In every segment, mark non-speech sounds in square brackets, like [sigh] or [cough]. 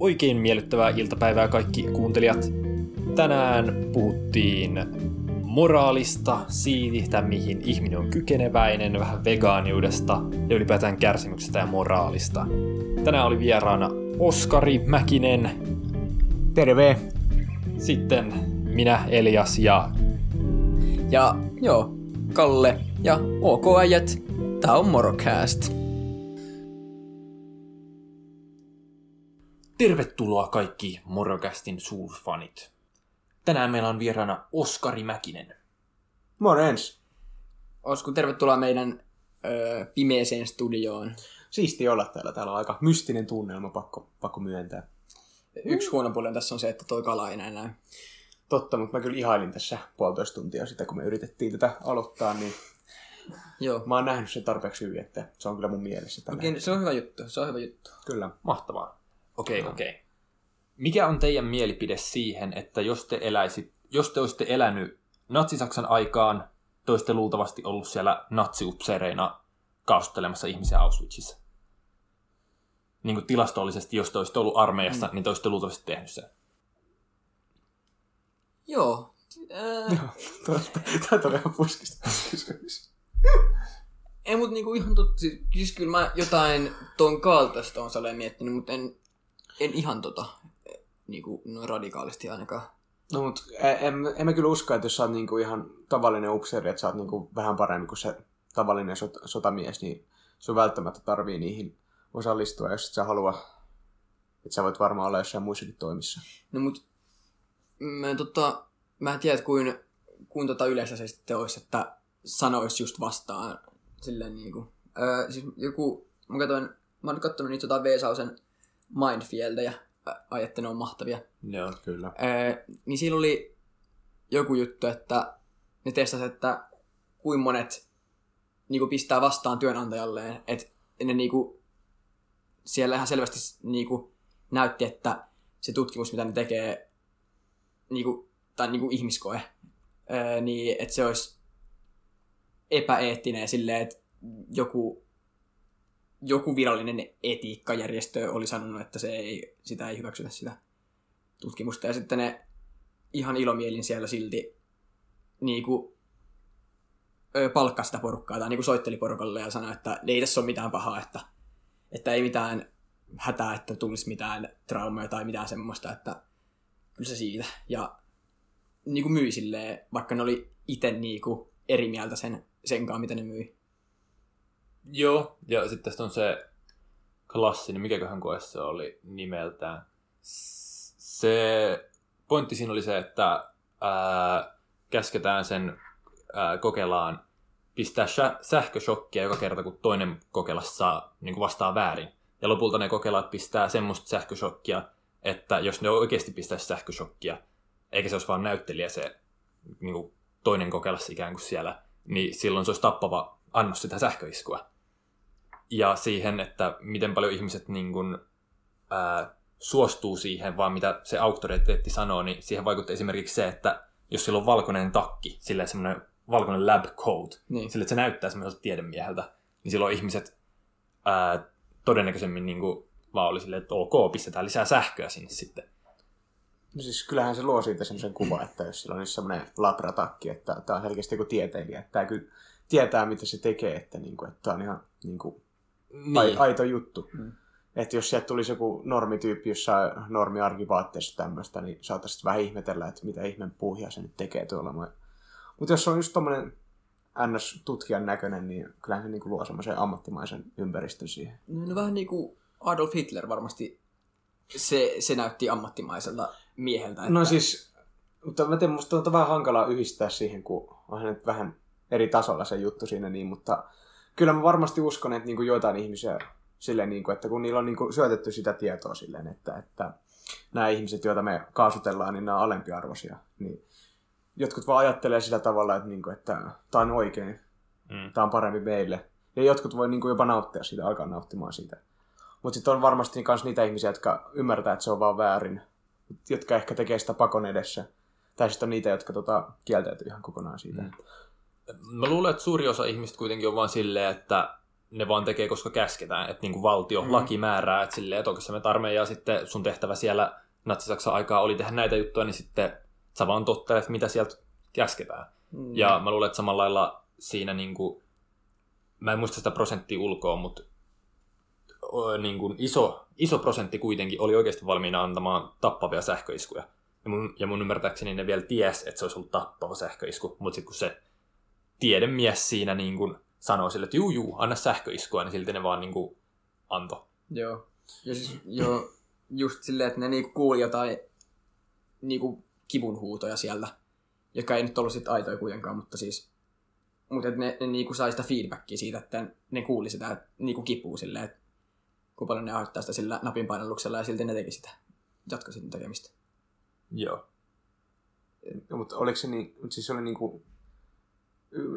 Oikein miellyttävää iltapäivää kaikki kuuntelijat. Tänään puhuttiin moraalista, siitä mihin ihminen on kykeneväinen, vähän vegaaniudesta ja ylipäätään kärsimyksestä ja moraalista. Tänään oli vieraana Oskari Mäkinen. Terve! Sitten minä, Elias ja... Ja joo, Kalle ja OK-äijät. Tää on Morocast. Tervetuloa kaikki Morocastin suurfanit. Tänään meillä on vieraana Oskari Mäkinen. Morens. Osku, tervetuloa meidän öö, pimeeseen studioon. Siisti olla täällä. Täällä on aika mystinen tunnelma, pakko, pakko myöntää. Yksi huono puoli tässä on se, että toi kala ei enää näy. Totta, mutta mä kyllä ihailin tässä puolitoista tuntia sitä, kun me yritettiin tätä aloittaa, niin Joo. mä oon nähnyt sen tarpeeksi hyvin, että se on kyllä mun mielessä tänään. Oikein, se on hyvä juttu, se on hyvä juttu. Kyllä. Mahtavaa. Okei, okay, okei. Okay. Mikä on teidän mielipide siihen, että jos te, eläisit, jos te olisitte elänyt Natsi-Saksan aikaan, te olisitte luultavasti ollut siellä natsiupseereina kausttelemassa ihmisiä Auschwitzissa? Niin kuin tilastollisesti, jos te olisitte ollut armeijassa, mm. niin te olisitte luultavasti tehnyt sen. Joo. [laughs] Tämä on ihan puskista kysymys. ei mut niinku ihan totta, siis, siis kyllä mä jotain ton kaltaista on saleen miettinyt, mutta en, en ihan tota, niinku noin radikaalisti ainakaan. No mut en, en mä kyllä usko, että jos sä oot niinku ihan tavallinen upseeri, että sä oot niinku vähän paremmin kuin se tavallinen sot, sotamies, niin sun välttämättä tarvii niihin osallistua, jos et sä halua, että sä voit varmaan olla jossain muissakin toimissa. No mut mä, tota, mä en tiedä, kuin, kuin tota yleensä se sitten olisi, että sanois just vastaan silleen niinku. Öö, siis joku, mä katsoin, mä oon kattonut niitä jotain Veesausen Mindfieldeja, ä- ai että ne on mahtavia. Joo, kyllä. Öö, niin siinä oli joku juttu, että ne testasivat, että kuin monet niinku pistää vastaan työnantajalleen, että ne niinku, siellä ihan selvästi niinku näytti, että se tutkimus, mitä ne tekee, niinku, tai niinku ihmiskoe, öö, niin että se olisi epäeettinen silleen, että joku, joku virallinen etiikkajärjestö oli sanonut, että se ei, sitä ei hyväksytä sitä tutkimusta. Ja sitten ne ihan ilomielin siellä silti niinku, palkkasi sitä porukkaa tai niinku soitteli porukalle ja sanoi, että ei tässä ole mitään pahaa, että, että ei mitään hätää, että tulisi mitään traumaa tai mitään semmoista, että kyllä se siitä. Ja niinku myi silleen, vaikka ne oli itse niinku eri mieltä sen, senkaan, mitä ne myi. Joo, ja sitten tästä on se klassinen, mikäköhän koe se oli nimeltään. Se pointti siinä oli se, että ää, käsketään sen ää, kokelaan pistää sä- sähköshokkia joka kerta, kun toinen kokelas saa niin vastaa väärin. Ja lopulta ne kokelaat pistää semmoista sähköshokkia, että jos ne oikeasti pistäisi sähköshokkia, eikä se olisi vaan näyttelijä se niin kuin toinen kokelas ikään kuin siellä, niin silloin se olisi tappava annos sitä sähköiskua. Ja siihen, että miten paljon ihmiset niin kuin, ää, suostuu siihen, vaan mitä se auktoriteetti sanoo, niin siihen vaikuttaa esimerkiksi se, että jos sillä on valkoinen takki, sillä semmoinen valkoinen lab coat, Niin. sillä että se näyttää semmoiselta tiedemieheltä, niin silloin ihmiset ää, todennäköisemmin niin kuin, vaan oli silleen, että ok, pistetään lisää sähköä sinne sitten. No siis kyllähän se luo siitä semmoisen kuvan, että jos sillä on semmoinen labratakki, että tämä on selkeästi joku tieteilijä, että tämä kyllä tietää, mitä se tekee, että, niinku, että tämä on ihan niinku, Niin. ai, aito juttu. Mm. Että jos sieltä tulisi joku normityyppi jossain normiarkivaatteessa tämmöistä, niin saataisiin vähän ihmetellä, että mitä ihmeen puuhia se nyt tekee tuolla. Mutta jos se on just tommonen NS-tutkijan näköinen, niin kyllähän se niinku luo semmoisen ammattimaisen ympäristön siihen. No, no vähän niin kuin Adolf Hitler varmasti se, se näytti ammattimaiselta mieheltä. Että... No siis, mutta mä tiedän, musta on vähän hankalaa yhdistää siihen, kun on nyt vähän eri tasolla se juttu siinä, niin, mutta kyllä mä varmasti uskon, että niin kuin joitain ihmisiä silleen, niin kuin, että kun niillä on niin kuin syötetty sitä tietoa silleen, että, että nämä ihmiset, joita me kaasutellaan, niin nämä on alempiarvoisia, niin jotkut vaan ajattelee sillä tavalla, että, niin kuin, että tämä on oikein, Mm. tämä on parempi meille. Ja jotkut voi niin kuin jopa nauttia siitä, alkaa nauttimaan siitä. Mutta sitten on varmasti myös niitä ihmisiä, jotka ymmärtää, että se on vaan väärin, jotka ehkä tekee sitä pakon edessä. Tai sitten on niitä, jotka tota, kieltäytyy ihan kokonaan siitä. Mm. Mä luulen, että suuri osa ihmistä kuitenkin on vaan silleen, että ne vaan tekee, koska käsketään. Että niin kuin valtio, mm. laki määrää, että silleen, että onko me armeija sitten sun tehtävä siellä Natsi-Saksan aikaa oli tehdä näitä juttuja, niin sitten sä vaan tottelet, mitä sieltä käsketään. Mm. Ja mä luulen, että samalla lailla siinä niin kuin, mä en muista sitä prosenttia ulkoa, mutta niin kuin iso, iso prosentti kuitenkin oli oikeasti valmiina antamaan tappavia sähköiskuja. Ja mun, ja mun ymmärtääkseni ne vielä ties, että se olisi ollut tappava sähköisku, mutta sitten kun se tiedemies siinä niin kuin sanoi sille, että juu, juu, anna sähköiskua, niin silti ne vaan niin kuin antoi. Joo. Ja siis, joo, just silleen, että ne niinku kuuli jotain niinku kivunhuutoja siellä, jotka ei nyt ollut sitten aitoja kuitenkaan, mutta siis mutta ne, ne niinku sai sitä feedbackia siitä, että ne kuuli sitä niinku kipua silleen, että kun paljon ne aiheuttaa sitä sillä napin painalluksella ja silti ne teki sitä, jatka sitten tekemistä. Joo. No, mutta oliko se niin, mutta siis oli niinku,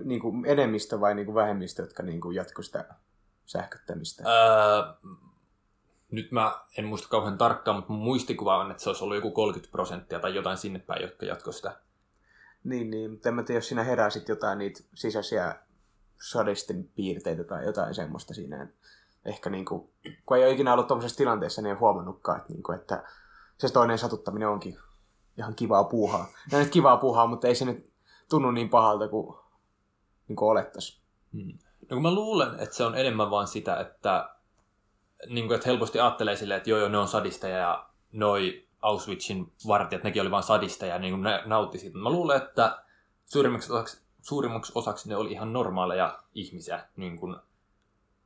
niinku enemmistö vai niinku vähemmistö, jotka niinku jatkoi sitä sähköttämistä? Öö, nyt mä en muista kauhean tarkkaan, mutta mun muistikuva on, että se olisi ollut joku 30 prosenttia tai jotain sinne päin, jotka jatkoi sitä. Niin, niin, mutta en mä tiedä, jos siinä herää sitten jotain niitä sisäisiä sadistin piirteitä tai jotain semmoista siinä. Ehkä niin kuin, kun ei ole ikinä ollut tuollaisessa tilanteessa, niin ei huomannutkaan, että, niin kuin, että se toinen satuttaminen onkin ihan kivaa puuhaa. Ja nyt kivaa puuhaa, mutta ei se nyt tunnu niin pahalta kuin, niin olettaisiin. Hmm. No kun mä luulen, että se on enemmän vaan sitä, että niin kuin, että helposti ajattelee silleen, että joo, joo, ne on sadisteja ja noi Auschwitzin vartijat, nekin oli vain sadisteja ja niin kuin ne nautti siitä. Mä luulen, että suurimmaksi osaksi, suurimmaksi osaksi ne oli ihan normaaleja ihmisiä, niin kuin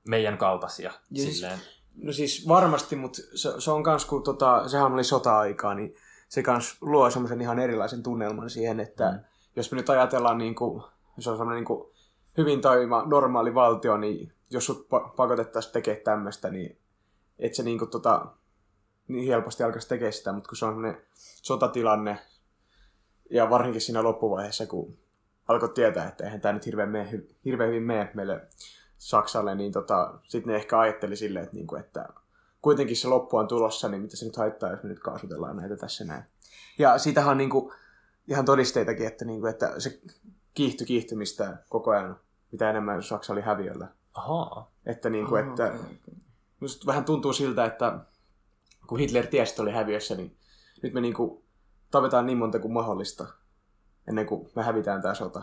meidän kaltaisia. Ja siis, silleen. no siis varmasti, mutta se, se on kans, kun tota, sehän oli sota-aikaa, niin se kans luo semmoisen ihan erilaisen tunnelman siihen, että mm. jos me nyt ajatellaan, niin kuin, se on semmoinen niin kuin, hyvin toimiva normaali valtio, niin jos sut pakotettaisiin tekemään tämmöistä, niin et se niinku tota, niin helposti alkaisi tekemään sitä, mutta kun se on semmoinen sotatilanne, ja varsinkin siinä loppuvaiheessa, kun alkoi tietää, että eihän tämä nyt hirveän, mene, hirveän hyvin mene meille Saksalle, niin tota, sitten ne ehkä ajatteli silleen, että, niinku, että kuitenkin se loppu on tulossa, niin mitä se nyt haittaa, jos me nyt kaasutellaan näitä tässä näin. Ja siitähän on niinku, ihan todisteitakin, että, niinku, että se kiihtyi kiihtymistä koko ajan, mitä enemmän Saksa oli häviöllä. Aha. Että, niinku, Aha, että okay musta vähän tuntuu siltä, että kun Hitler tiesi, että oli häviössä, niin nyt me niinku tapetaan niin monta kuin mahdollista ennen kuin me hävitään tämä sota.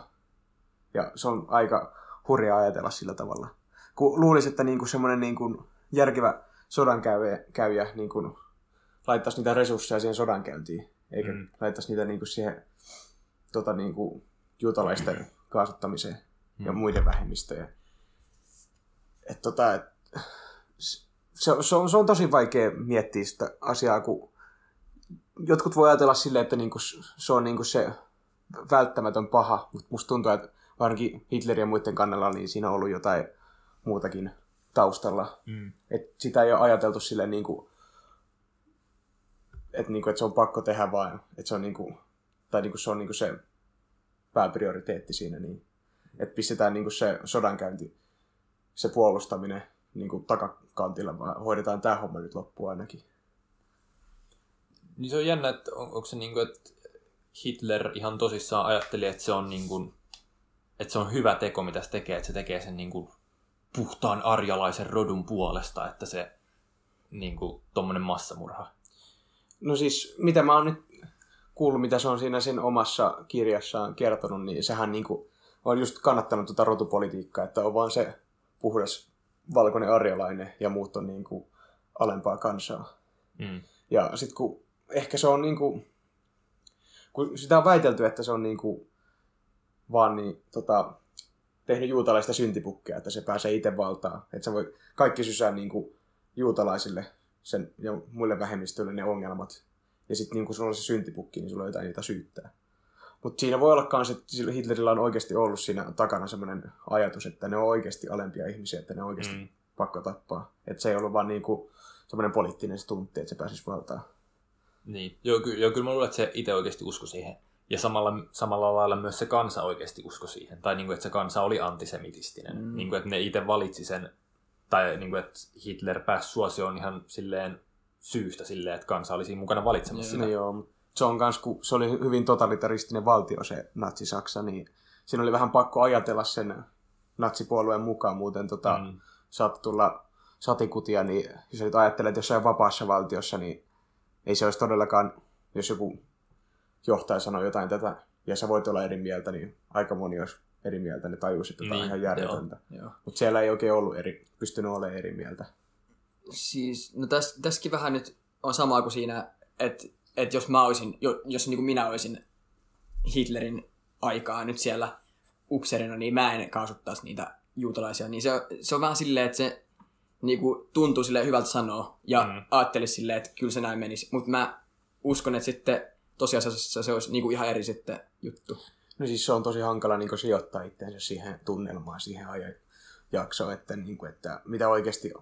Ja se on aika hurja ajatella sillä tavalla. Kun luulisi, että niinku semmoinen niinku järkevä sodankäyjä käyjä niinku laittaisi niitä resursseja siihen sodankäyntiin, eikä mm. laittaisi niitä niinku siihen tota, niinku, juutalaisten kaasuttamiseen mm. ja muiden vähemmistöjen. Et, tota, et, se, se, on, se on tosi vaikea miettiä sitä asiaa, kun jotkut voi ajatella silleen, että niinku se on niinku se välttämätön paha, mutta musta tuntuu, että varsinkin Hitlerin ja muiden kannalla, niin siinä on ollut jotain muutakin taustalla. Mm. Et sitä ei ole ajateltu silleen, niinku, että, niinku, että se on pakko tehdä vaan, että se on, niinku, tai niinku, se on niinku se pääprioriteetti siinä. Niin. Että pistetään niinku se sodankäynti, se puolustaminen niin kuin takakantilla, vaan hoidetaan tämä homma nyt loppuun ainakin. Niin se on jännä, että on, onko se niin kuin, että Hitler ihan tosissaan ajatteli, että se on niin kuin, että se on hyvä teko, mitä se tekee, että se tekee sen niin kuin puhtaan arjalaisen rodun puolesta, että se niin kuin tommonen massamurha. No siis, mitä mä oon nyt kuullut, mitä se on siinä sen omassa kirjassaan kertonut, niin sehän niin kuin on just kannattanut tuota rotupolitiikkaa, että on vaan se puhdas valkoinen arjalainen ja muut on niin kuin alempaa kansaa. Mm. Ja sitten kun ehkä se on niin kuin, kun sitä on väitelty, että se on niin kuin vaan niin, tota, tehnyt juutalaista syntipukkeja, että se pääsee itse valtaan. Että se voi kaikki sysää niin kuin juutalaisille sen, ja muille vähemmistöille ne ongelmat. Ja sitten niin kun sulla on se syntipukki, niin sulla on jotain niitä syyttää. Mutta siinä voi olla myös, että Hitlerillä on oikeasti ollut siinä takana semmoinen ajatus, että ne on oikeasti alempia ihmisiä, että ne on oikeasti mm. pakko tappaa. Että se ei ollut vaan niinku semmoinen poliittinen stuntti, että se pääsisi valtaan. Niin, joo, ky- joo kyllä mä luulen, että se itse oikeasti usko siihen. Ja samalla, samalla lailla myös se kansa oikeasti usko siihen. Tai niin kuin, että se kansa oli antisemitistinen. Mm. Niin kuin, että ne itse valitsi sen, tai niin kuin, että Hitler pääsi suosioon ihan silleen syystä silleen, että kansa oli siinä mukana valitsemassa sitä. Joo, se on kans, kun se oli hyvin totalitaristinen valtio se natsi-Saksa, niin siinä oli vähän pakko ajatella sen natsipuolueen mukaan, muuten tota, mm. saattoi tulla satikutia, niin jos nyt ajattelet, että jossain vapaassa valtiossa, niin ei se olisi todellakaan, jos joku johtaja sanoo jotain tätä, ja sä voit olla eri mieltä, niin aika moni olisi eri mieltä, ne tajuisi, että tämä on Niin, ihan järjetöntä. Mutta siellä ei oikein ollut eri, pystynyt olemaan eri mieltä. Siis, no täs, tässäkin vähän nyt on sama kuin siinä, että, että jos mä olisin, jo, jos niin kuin minä olisin Hitlerin aikaa nyt siellä upseerina, niin mä en kaasuttaisi niitä juutalaisia. Niin se, se on vähän silleen, että se niin kuin, tuntuu sille hyvältä sanoa ja Mm. ajattelisi silleen, että kyllä se näin menisi. Mutta mä uskon, että sitten tosiasiassa se olisi niin kuin ihan eri sitten juttu. No siis se on tosi hankala niin sijoittaa itseensä siihen tunnelmaan, siihen ajanjaksoon, että, niin kuin, että mitä oikeasti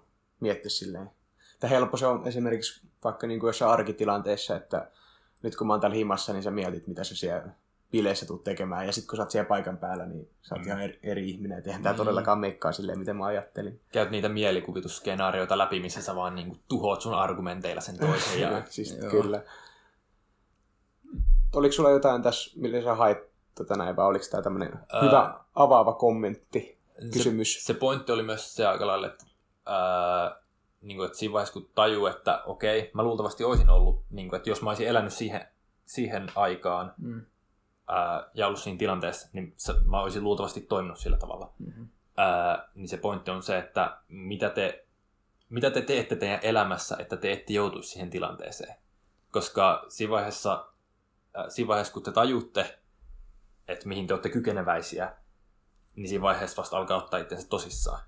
miettisi silleen. Että helppo se on esimerkiksi vaikka niin kuin jossain arkitilanteessa, että nyt kun mä oon täällä himassa, niin sä mietit, mitä sä siellä bileissä tulet tekemään. Ja sitten kun sä oot siellä paikan päällä, niin sä oot Mm. ihan eri, eri ihminen. Et eihän tää Mm. todellakaan meikkaa silleen, miten mä ajattelin. Käyt niitä mielikuvitusskenaarioita läpi, missä sä vaan niinku tuhoat sun argumenteilla sen toisen. Ja... siis Joo. kyllä. Oliko sulla jotain tässä, millä sä hait tätä näin, vai oliko tämä tämmöinen Ää. hyvä avaava kommentti, kysymys? Se, se pointti oli myös se aika lailla, että, ää, niin kuin, että siinä vaiheessa kun tajuu, että okei, mä luultavasti olisin ollut, niin kuin, että jos mä olisin elänyt siihen, siihen aikaan Mm. ää, ja ollut siinä tilanteessa, niin se, mä olisin luultavasti toiminut sillä tavalla. Mm-hmm. Ää, niin se pointti on se, että mitä te, mitä te teette teidän elämässä, että te ette joutuisi siihen tilanteeseen. Koska siinä vaiheessa, ää, siinä vaiheessa kun te tajutte, että mihin te olette kykeneväisiä, niin siinä vaiheessa vasta alkaa ottaa itsensä tosissaan.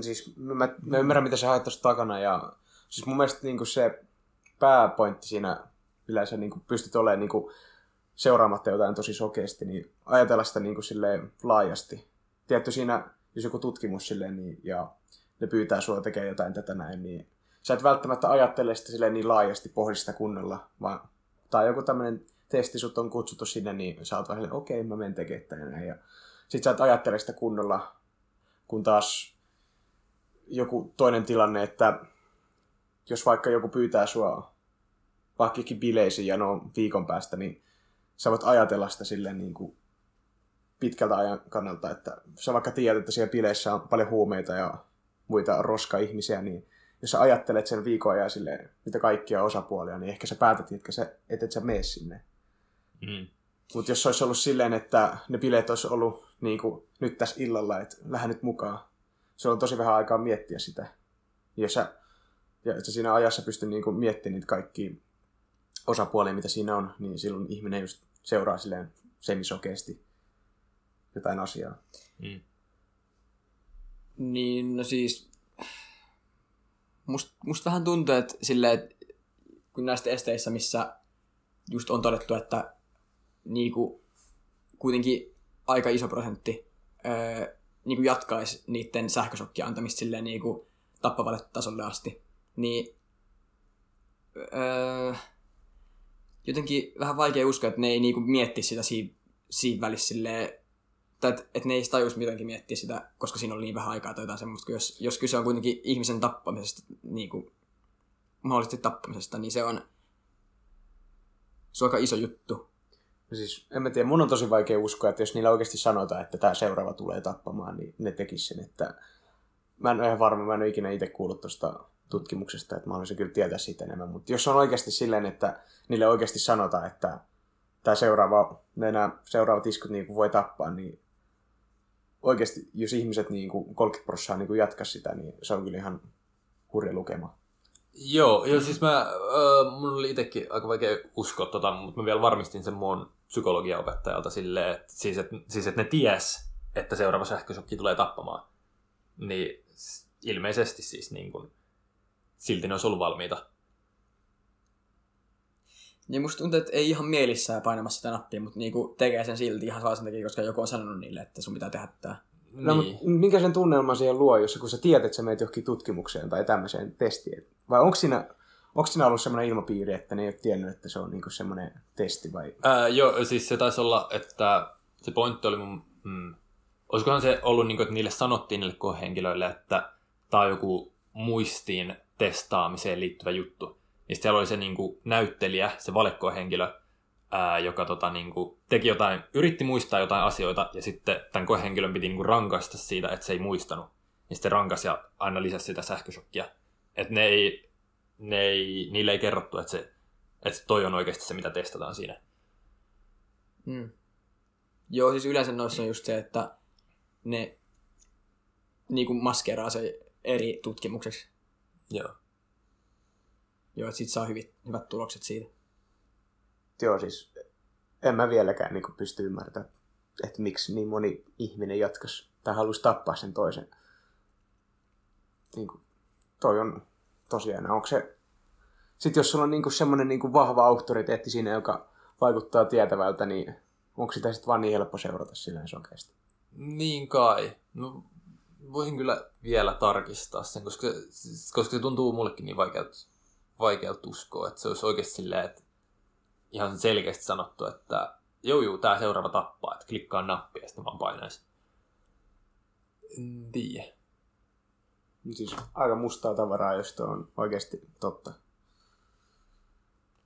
Siis mä, mä ymmärrän, mitä sä haet tuossa takana. Ja, siis mun mielestä niin se pääpointti siinä yleensä niin pystyt olemaan niin seuraamatta jotain tosi sokeasti, niin ajatella sitä niin silleen laajasti. Tiedätkö siinä, jos joku tutkimus silleen, niin, ja ne pyytää sua tekemään jotain tätä näin, niin sä et välttämättä ajattele sitä silleen niin laajasti, pohdi sitä kunnolla, vaan tai joku tämmöinen testi sut on kutsuttu sinne, niin sä oot vähän okei, mä menen tekemään. Ja sit sä et ajattele sitä kunnolla, kun taas joku toinen tilanne, että jos vaikka joku pyytää sua vaikkakin bileisiin ja no viikon päästä, niin sä voit ajatella sitä silleen niin kuin pitkältä ajan kannalta, että sä vaikka tiedät, että siellä bileissä on paljon huumeita ja muita roska-ihmisiä, niin jos sä ajattelet sen viikon ajan silleen, mitä kaikkia osapuolia, niin ehkä sä päätät, että sä, et, et sä mene sinne. Mm. Mutta jos se olisi ollut silleen, että ne bileet olisi ollut niin kuin nyt tässä illalla, että lähde nyt mukaan, se on tosi vähän aikaa miettiä sitä. Ja sä, ja että sä siinä ajassa pystyy niin kuin miettimään niitä kaikkia osapuolia, mitä siinä on, niin silloin ihminen just seuraa silleen semisokeasti jotain asiaa. Mm. Niin, no siis... Must, musta vähän tuntuu, että silleen, että kun näistä esteissä, missä just on todettu, että niinku, kuitenkin aika iso prosentti öö, niinku jatkaisi niiden sähkösokkia antamista silleen niinku tappavalle tasolle asti, niin öö, jotenkin vähän vaikea uskoa, että ne ei niinku mietti sitä siinä, siinä välissä silleen, tai että et ne ei tajuisi mitenkin miettiä sitä, koska siinä oli niin vähän aikaa tai jotain semmoista. Jos, jos kyse on kuitenkin ihmisen tappamisesta, niin kuin, mahdollisesti tappamisesta, niin se on, se on aika iso juttu. Siis, en mä tiedä, mun on tosi vaikea uskoa, että jos niillä oikeasti sanotaan, että tämä seuraava tulee tappamaan, niin ne tekis sen, että mä en ole ihan varma, mä en ole ikinä itse kuullut tuosta tutkimuksesta, että mä haluaisin kyllä tietää siitä enemmän, mutta jos on oikeasti silleen, että niille oikeasti sanotaan, että tämä seuraava, nämä seuraavat iskut niin voi tappaa, niin oikeasti, jos ihmiset niin kuin 30 prosenttia niin jatka sitä, niin se on kyllä ihan hurja lukema. Joo, joo, siis mä, äh, mun oli itsekin aika vaikea uskoa tota, mutta mä vielä varmistin sen mun psykologiaopettajalta silleen, että siis, et, siis et ne ties, että seuraava sähkösokki tulee tappamaan. Niin ilmeisesti siis niin kun, silti ne olisi ollut valmiita. Niin musta tuntuu, että ei ihan mielissään painamassa sitä nappia, mutta niinku tekee sen silti ihan vaan sen takia, koska joku on sanonut niille, että sun pitää tehdä tää. No, niin. minkä sen tunnelman siihen luo, jos kun sä tiedät, että sä menet johonkin tutkimukseen tai tämmöiseen testiin? Vai onko siinä, onko siinä ollut semmoinen ilmapiiri, että ne ei ole tiennyt, että se on niinku semmoinen testi vai? Ää, joo, siis se taisi olla, että se pointti oli mun... Mm, olisikohan se ollut, niin kuin, että niille sanottiin niille kohenkilöille, että tämä on joku muistiin testaamiseen liittyvä juttu. Ja sitten siellä oli se niin kuin, näyttelijä, se valekohenkilö, ää, joka tota, niin kuin, teki jotain, yritti muistaa jotain asioita, ja sitten tämän koehenkilön piti niin kuin, rankaista siitä, että se ei muistanut. Ja sitten rankasi ja aina lisäsi sitä sähköshokkia. Että ne ei, ne ei, niille ei kerrottu, että, se, että toi on oikeasti se, mitä testataan siinä. Mm. Joo, siis yleensä noissa on just se, että ne niin kuin maskeraa se eri tutkimukseksi. Joo. Joo, että sit saa hyvit, hyvät tulokset siitä. Joo, siis en mä vieläkään niin pysty ymmärtämään, että miksi niin moni ihminen jatkaisi tai haluaisi tappaa sen toisen. Niin kuin, toi on tosiaan, onko se... Sitten jos sulla on niin semmoinen niin vahva auktoriteetti siinä, joka vaikuttaa tietävältä, niin onko sitä sitten vaan niin helppo seurata sillä sokeasti? Niin kai. No, voisin kyllä vielä tarkistaa sen, koska, koska se tuntuu mullekin niin vaikealta, vaikealta uskoa, että se olisi oikeasti silleen, että ihan selkeästi sanottu, että joo joo, tämä seuraava tappaa, että klikkaa nappia ja sitten vaan painaisi. En tiedä. Siis aika mustaa tavaraa, jos tuo on oikeasti totta.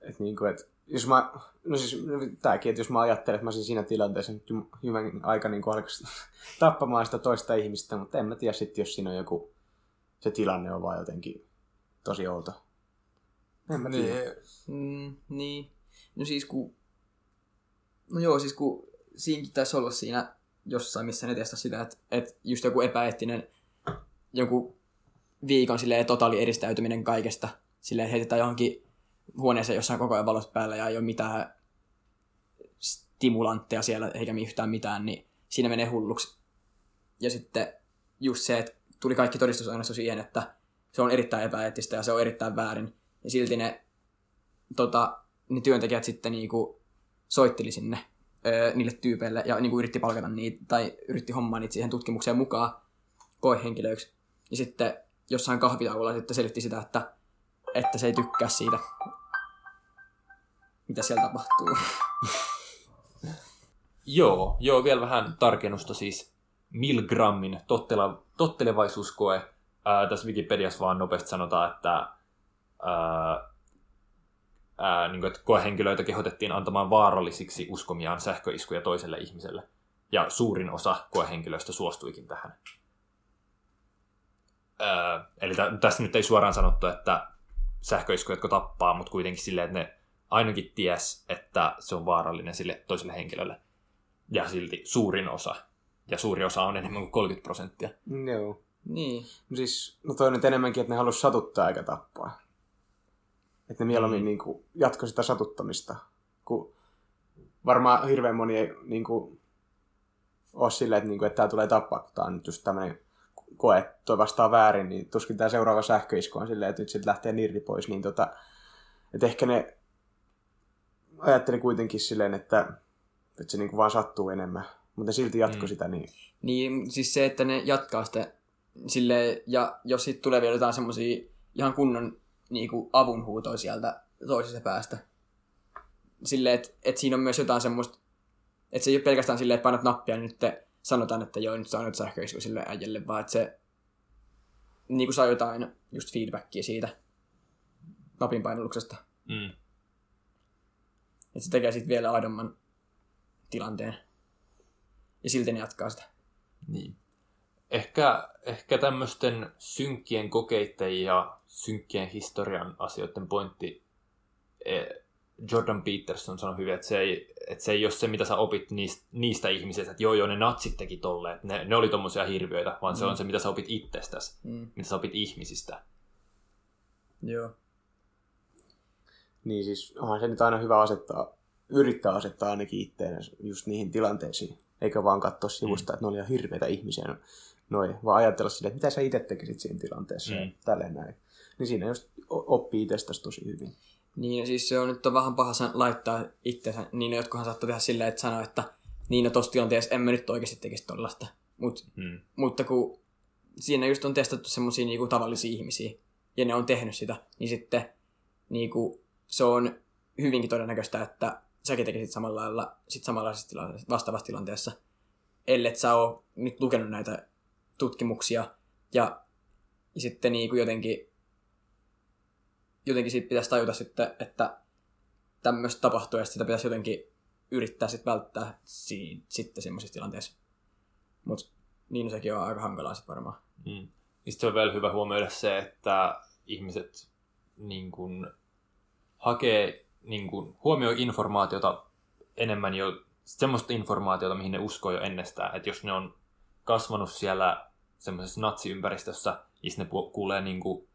Että niin kuin, että jos mä, no siis tääkin, että jos mä ajattelen, että mä olisin siinä tilanteessa nyt hyvän aika niin alkaisi [laughs] tappamaan sitä toista ihmistä, mutta en mä tiedä sitten, jos siinä on joku, se tilanne on vaan jotenkin tosi outo. En mä tiedä. Niin. Mm, niin. No siis kun... No joo, siis kun siinäkin taisi olla siinä jossain, missä ne testasi sitä, että, että just joku epäeettinen joku viikon silleen totaali eristäytyminen kaikesta. Silleen heitetään johonkin huoneeseen, jossa on koko ajan valot päällä ja ei ole mitään stimulantteja siellä eikä yhtään mitään, niin siinä menee hulluksi. Ja sitten just se, että tuli kaikki todistusaineisto siihen, että se on erittäin epäeettistä ja se on erittäin väärin. Ja silti ne, tota, ne työntekijät sitten niinku soitteli sinne öö, niille tyypeille ja niinku yritti palkata niitä tai yritti hommaa niitä siihen tutkimukseen mukaan koehenkilöiksi. Ja sitten jossain kahvitauolla sitten selitti sitä, että, että se ei tykkää siitä mitä siellä tapahtuu. [laughs] joo, joo, vielä vähän tarkennusta siis Milgrammin tottela, tottelevaisuuskoe. Ää, tässä Wikipediassa vaan nopeasti sanotaan, että, ää, ää, niin kuin, että koehenkilöitä kehotettiin antamaan vaarallisiksi uskomiaan sähköiskuja toiselle ihmiselle. Ja suurin osa koehenkilöistä suostuikin tähän. Ää, eli t- tässä nyt ei suoraan sanottu, että sähköiskuja, jotka tappaa, mutta kuitenkin silleen, että ne ainakin ties, että se on vaarallinen sille toiselle henkilölle. Ja silti suurin osa. Ja suuri osa on enemmän kuin 30 prosenttia. Joo. Niin. No siis, no toi nyt enemmänkin, että ne haluaisi satuttaa eikä tappaa. Että ne mieluummin mm. niin kuin, jatko sitä satuttamista. Kun varmaan hirveän moni ei niin kuin, ole silleen, että, niin kuin, että tämä tulee tappaa, kun tämä on nyt just tämmöinen koe, että toi vastaa väärin, niin tuskin tämä seuraava sähköisku on silleen, että nyt sitten lähtee nirri pois, niin tota, että ehkä ne ajattelin kuitenkin silleen, että, että se niin kuin vaan sattuu enemmän. Mutta silti jatko mm. sitä niin. Niin, siis se, että ne jatkaa sitä sille ja jos sitten tulee vielä jotain semmoisia ihan kunnon niin kuin avunhuutoja sieltä toisesta päästä. Silleen, että, että siinä on myös jotain semmoista, että se ei ole pelkästään silleen, että painat nappia, niin nyt te sanotaan, että joo, nyt saa nyt sähköisku sille äijälle, vaan että se niin kuin saa jotain just feedbackia siitä napin painalluksesta. Mm. Että se tekee sitten vielä aidomman tilanteen. Ja silti ne jatkaa sitä. Niin. Ehkä, ehkä tämmöisten synkkien kokeiden ja synkkien historian asioiden pointti e, Jordan Peterson sanoi hyvin, että se ei, että se ei ole se, mitä sä opit niistä, niistä ihmisistä, että joo joo, ne natsit teki tolleen, että ne, ne oli tommosia hirviöitä, vaan mm. se on se, mitä sä opit itsestäsi, mm. mitä sä opit ihmisistä. Joo. Niin siis onhan se nyt aina hyvä asettaa, yrittää asettaa ainakin itteen just niihin tilanteisiin. Eikä vaan katsoa sivusta, mm. että ne oli ihan hirveitä ihmisiä. Noin, vaan ajatella sille, että mitä sä itse tekisit siinä tilanteessa mm. ja tälleen näin. Niin siinä just oppii itsestäsi tosi hyvin. Niin, siis se on nyt on vähän paha laittaa itsensä, niin jotkuhan saattaa tehdä silleen, että sanoo, että niin no tossa tilanteessa en mä nyt oikeasti tekisi tollasta. Mut, mm. Mutta kun siinä just on testattu semmoisia niinku tavallisia ihmisiä, ja ne on tehnyt sitä, niin sitten niinku, se on hyvinkin todennäköistä, että säkin tekisit samalla lailla sit samanlaisessa tilanteessa, vastaavassa tilanteessa, ellei sä ole nyt lukenut näitä tutkimuksia ja sitten niin kuin jotenkin jotenkin siitä pitäisi tajuta sitten, että tämmöistä tapahtuu, ja sitä pitäisi jotenkin yrittää sitten välttää si- sitten semmoisissa tilanteissa. Mutta niin sekin on aika hankalaa sitten varmaan. Mm. Sitten on vielä hyvä huomioida se, että ihmiset niin kun, hakee, niin kun, huomioi informaatiota enemmän jo semmoista informaatiota, mihin ne uskoo jo ennestään. Että jos ne on kasvanut siellä semmoisessa natsiympäristössä, niin ne pu- kuulee niin kuin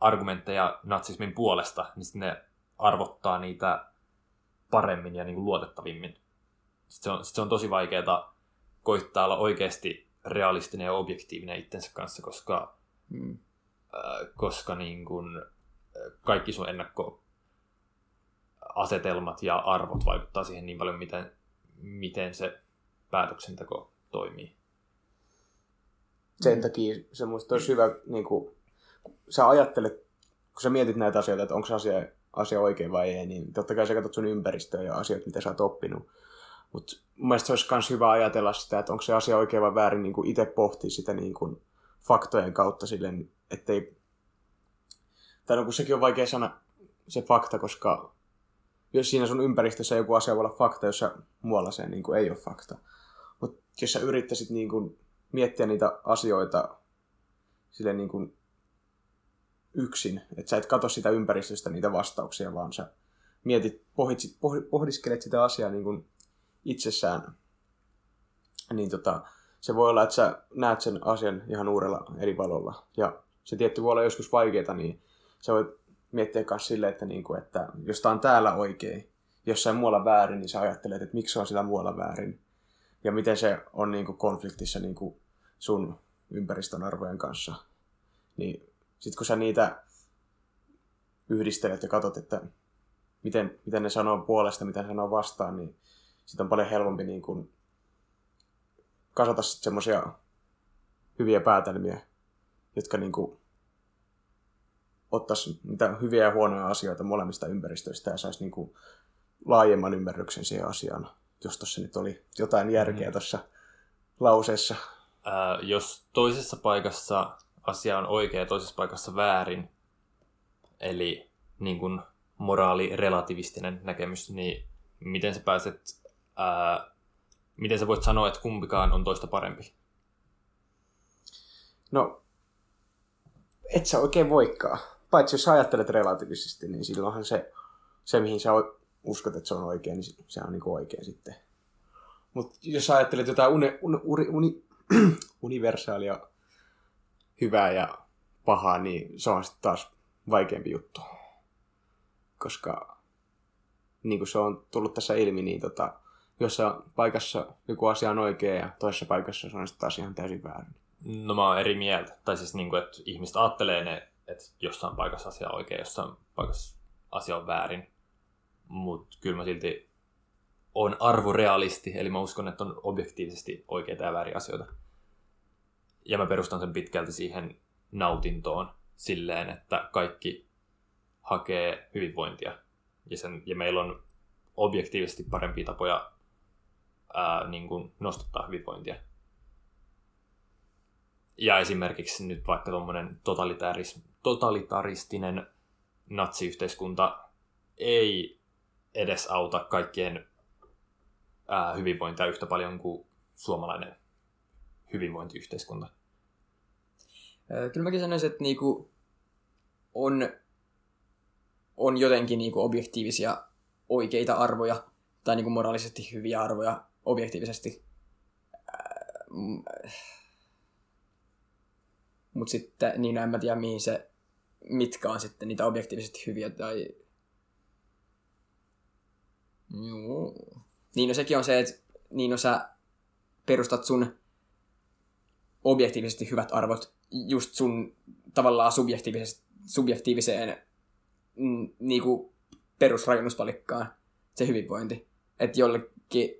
argumentteja natsismin puolesta, niin sitten ne arvottaa niitä paremmin ja niin kuin luotettavimmin. Sitten se, on, sitten se on tosi vaikeaa koittaa olla oikeasti realistinen ja objektiivinen itsensä kanssa, koska, Mm. äh, koska niin kuin, äh, kaikki sun ennakkoasetelmat ja arvot vaikuttaa siihen niin paljon, miten, miten se päätöksenteko toimii. Sen takia semmoista olisi hyvä, niin kuin, kun sä ajattelet, kun sä mietit näitä asioita, että onko se asia, asia oikein vai ei, niin totta kai sä katsot sun ympäristöä ja asioita, mitä sä oot oppinut. Mutta mun mielestä se olisi myös hyvä ajatella sitä, että onko se asia oikein vai väärin, niin itse pohtia sitä niin kuin faktojen kautta silleen, ettei... Tai no kun sekin on vaikea sana, se fakta, koska jos siinä sun ympäristössä joku asia voi olla fakta, jossa muualla se niin kuin ei ole fakta. Mutta jos sä yrittäisit niin kuin miettiä niitä asioita sille niin kuin yksin, että sä et katso sitä ympäristöstä niitä vastauksia, vaan sä mietit, pohdit, pohdiskelet sitä asiaa niin kuin itsessään, niin tota, se voi olla, että sä näet sen asian ihan uudella eri valolla. Ja se tietty voi olla joskus vaikeaa, niin sä voit miettiä myös silleen, että, niin kuin, että jos tää on täällä oikein, jossain muualla väärin, niin sä ajattelet, että miksi se on sillä muualla väärin. Ja miten se on niin kuin konfliktissa niin kuin sun ympäristön arvojen kanssa. Niin sitten kun sä niitä yhdistelet ja katsot, että miten, miten ne sanoo puolesta, mitä ne sanoo vastaan, niin sitten on paljon helpompi niin kuin kasata semmoisia hyviä päätelmiä, jotka niin kuin ottaisi mitä hyviä ja huonoja asioita molemmista ympäristöistä ja saisi niin kuin laajemman ymmärryksen siihen asiaan, jos tuossa nyt oli jotain järkeä mm. tuossa lauseessa. Ää, jos toisessa paikassa asia on oikea ja toisessa paikassa väärin, eli niin kuin moraali-relativistinen näkemys, niin miten sä pääset, ää, miten sä voit sanoa, että kumpikaan on toista parempi? No, et sä oikein voikaan. Paitsi jos sä ajattelet relativisesti, niin silloinhan se, se mihin sä uskot, että se on oikein, niin se on niin oikein sitten. Mutta jos ajattelet jotain uni, uni, uni, [clears throat] universaalia hyvää ja pahaa, niin se on sitten taas vaikeampi juttu. Koska niin kuin se on tullut tässä ilmi, niin tota, jossa paikassa joku asia on oikea ja toisessa paikassa se on sitten taas ihan täysin väärin. No mä oon eri mieltä. Tai siis niin kuin, että ihmiset ajattelee ne, että jossain paikassa asia on oikein, jossain paikassa asia on väärin. Mutta kyllä mä silti on arvorealisti, eli mä uskon, että on objektiivisesti oikeita ja väärin asioita. Ja mä perustan sen pitkälti siihen nautintoon silleen, että kaikki hakee hyvinvointia. Ja, sen, ja meillä on objektiivisesti parempia tapoja ää, niin kuin nostattaa hyvinvointia. Ja esimerkiksi nyt vaikka tuommoinen totalitaris, totalitaristinen natsiyhteiskunta ei edes auta kaikkien ää, hyvinvointia yhtä paljon kuin suomalainen hyvinvointiyhteiskunta. Kyllä mäkin sanoisin, että niinku on, on jotenkin niinku objektiivisia oikeita arvoja tai niinku moraalisesti hyviä arvoja objektiivisesti. Mutta sitten, niin en mä tiedä mihin se, mitkä on sitten niitä objektiivisesti hyviä tai... Joo. Niin no sekin on se, että niin no sä perustat sun objektiivisesti hyvät arvot just sun tavallaan subjektiiviseen mm, niinku perusrakennuspalikkaan se hyvinvointi. Että jollekin,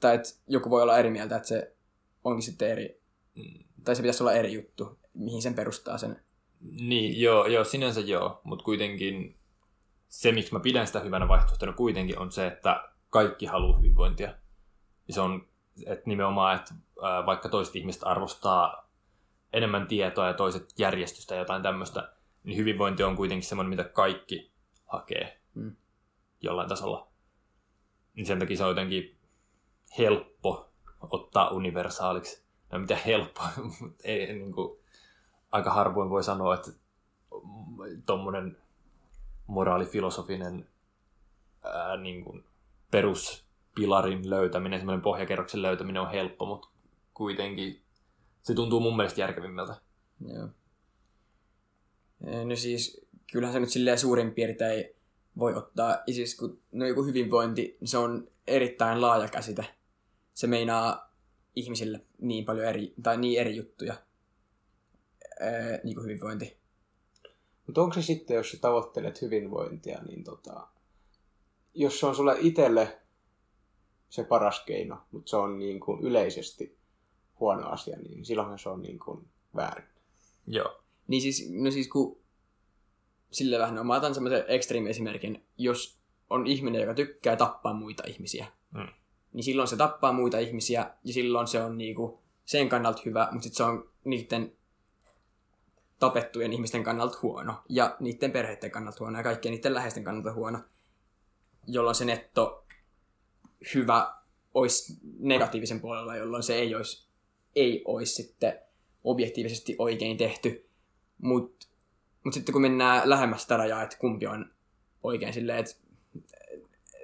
tai että joku voi olla eri mieltä, että se onkin sitten eri, mm. tai se pitäisi olla eri juttu, mihin sen perustaa sen. Niin, joo, joo sinänsä joo, mutta kuitenkin se, miksi mä pidän sitä hyvänä vaihtoehtona kuitenkin on se, että kaikki haluaa hyvinvointia. Ja se on että nimenomaan, että vaikka toiset ihmiset arvostaa enemmän tietoa ja toiset järjestystä ja jotain tämmöistä, niin hyvinvointi on kuitenkin semmoinen, mitä kaikki hakee. Mm. jollain tasolla. Niin sen takia se on jotenkin helppo ottaa universaaliksi. No mitä helppo, [laughs] mutta ei, niin kuin, aika harvoin voi sanoa, että tuommoinen moraalifilosofinen ää, niin kuin peruspilarin löytäminen, semmoinen pohjakerroksen löytäminen on helppo, mutta kuitenkin se tuntuu mun mielestä järkevimmältä. Joo. No siis, kyllähän se nyt silleen suurin piirtein voi ottaa, siis kun no joku hyvinvointi, se on erittäin laaja käsite. Se meinaa ihmisille niin paljon eri, tai niin eri juttuja, ää, niin kuin hyvinvointi. Mutta onko se sitten, jos sä tavoittelet hyvinvointia, niin tota, jos se on sulle itselle se paras keino, mutta se on niin kuin yleisesti huono asia, niin silloinhan se on niin kuin väärin. Joo. Niin siis, no siis kun sille vähän, no mä otan semmoisen ekstriimiesimerkin, jos on ihminen, joka tykkää tappaa muita ihmisiä, Mm. niin silloin se tappaa muita ihmisiä, ja silloin se on niinku sen kannalta hyvä, mutta sitten se on niiden tapettujen ihmisten kannalta huono, ja niiden perheiden kannalta huono, ja kaikkien niiden läheisten kannalta huono, jolloin se netto hyvä olisi negatiivisen puolella, jolloin se ei olisi, ei olisi sitten objektiivisesti oikein tehty. Mutta mut sitten kun mennään lähemmäs sitä rajaa, että kumpi on oikein silleen, että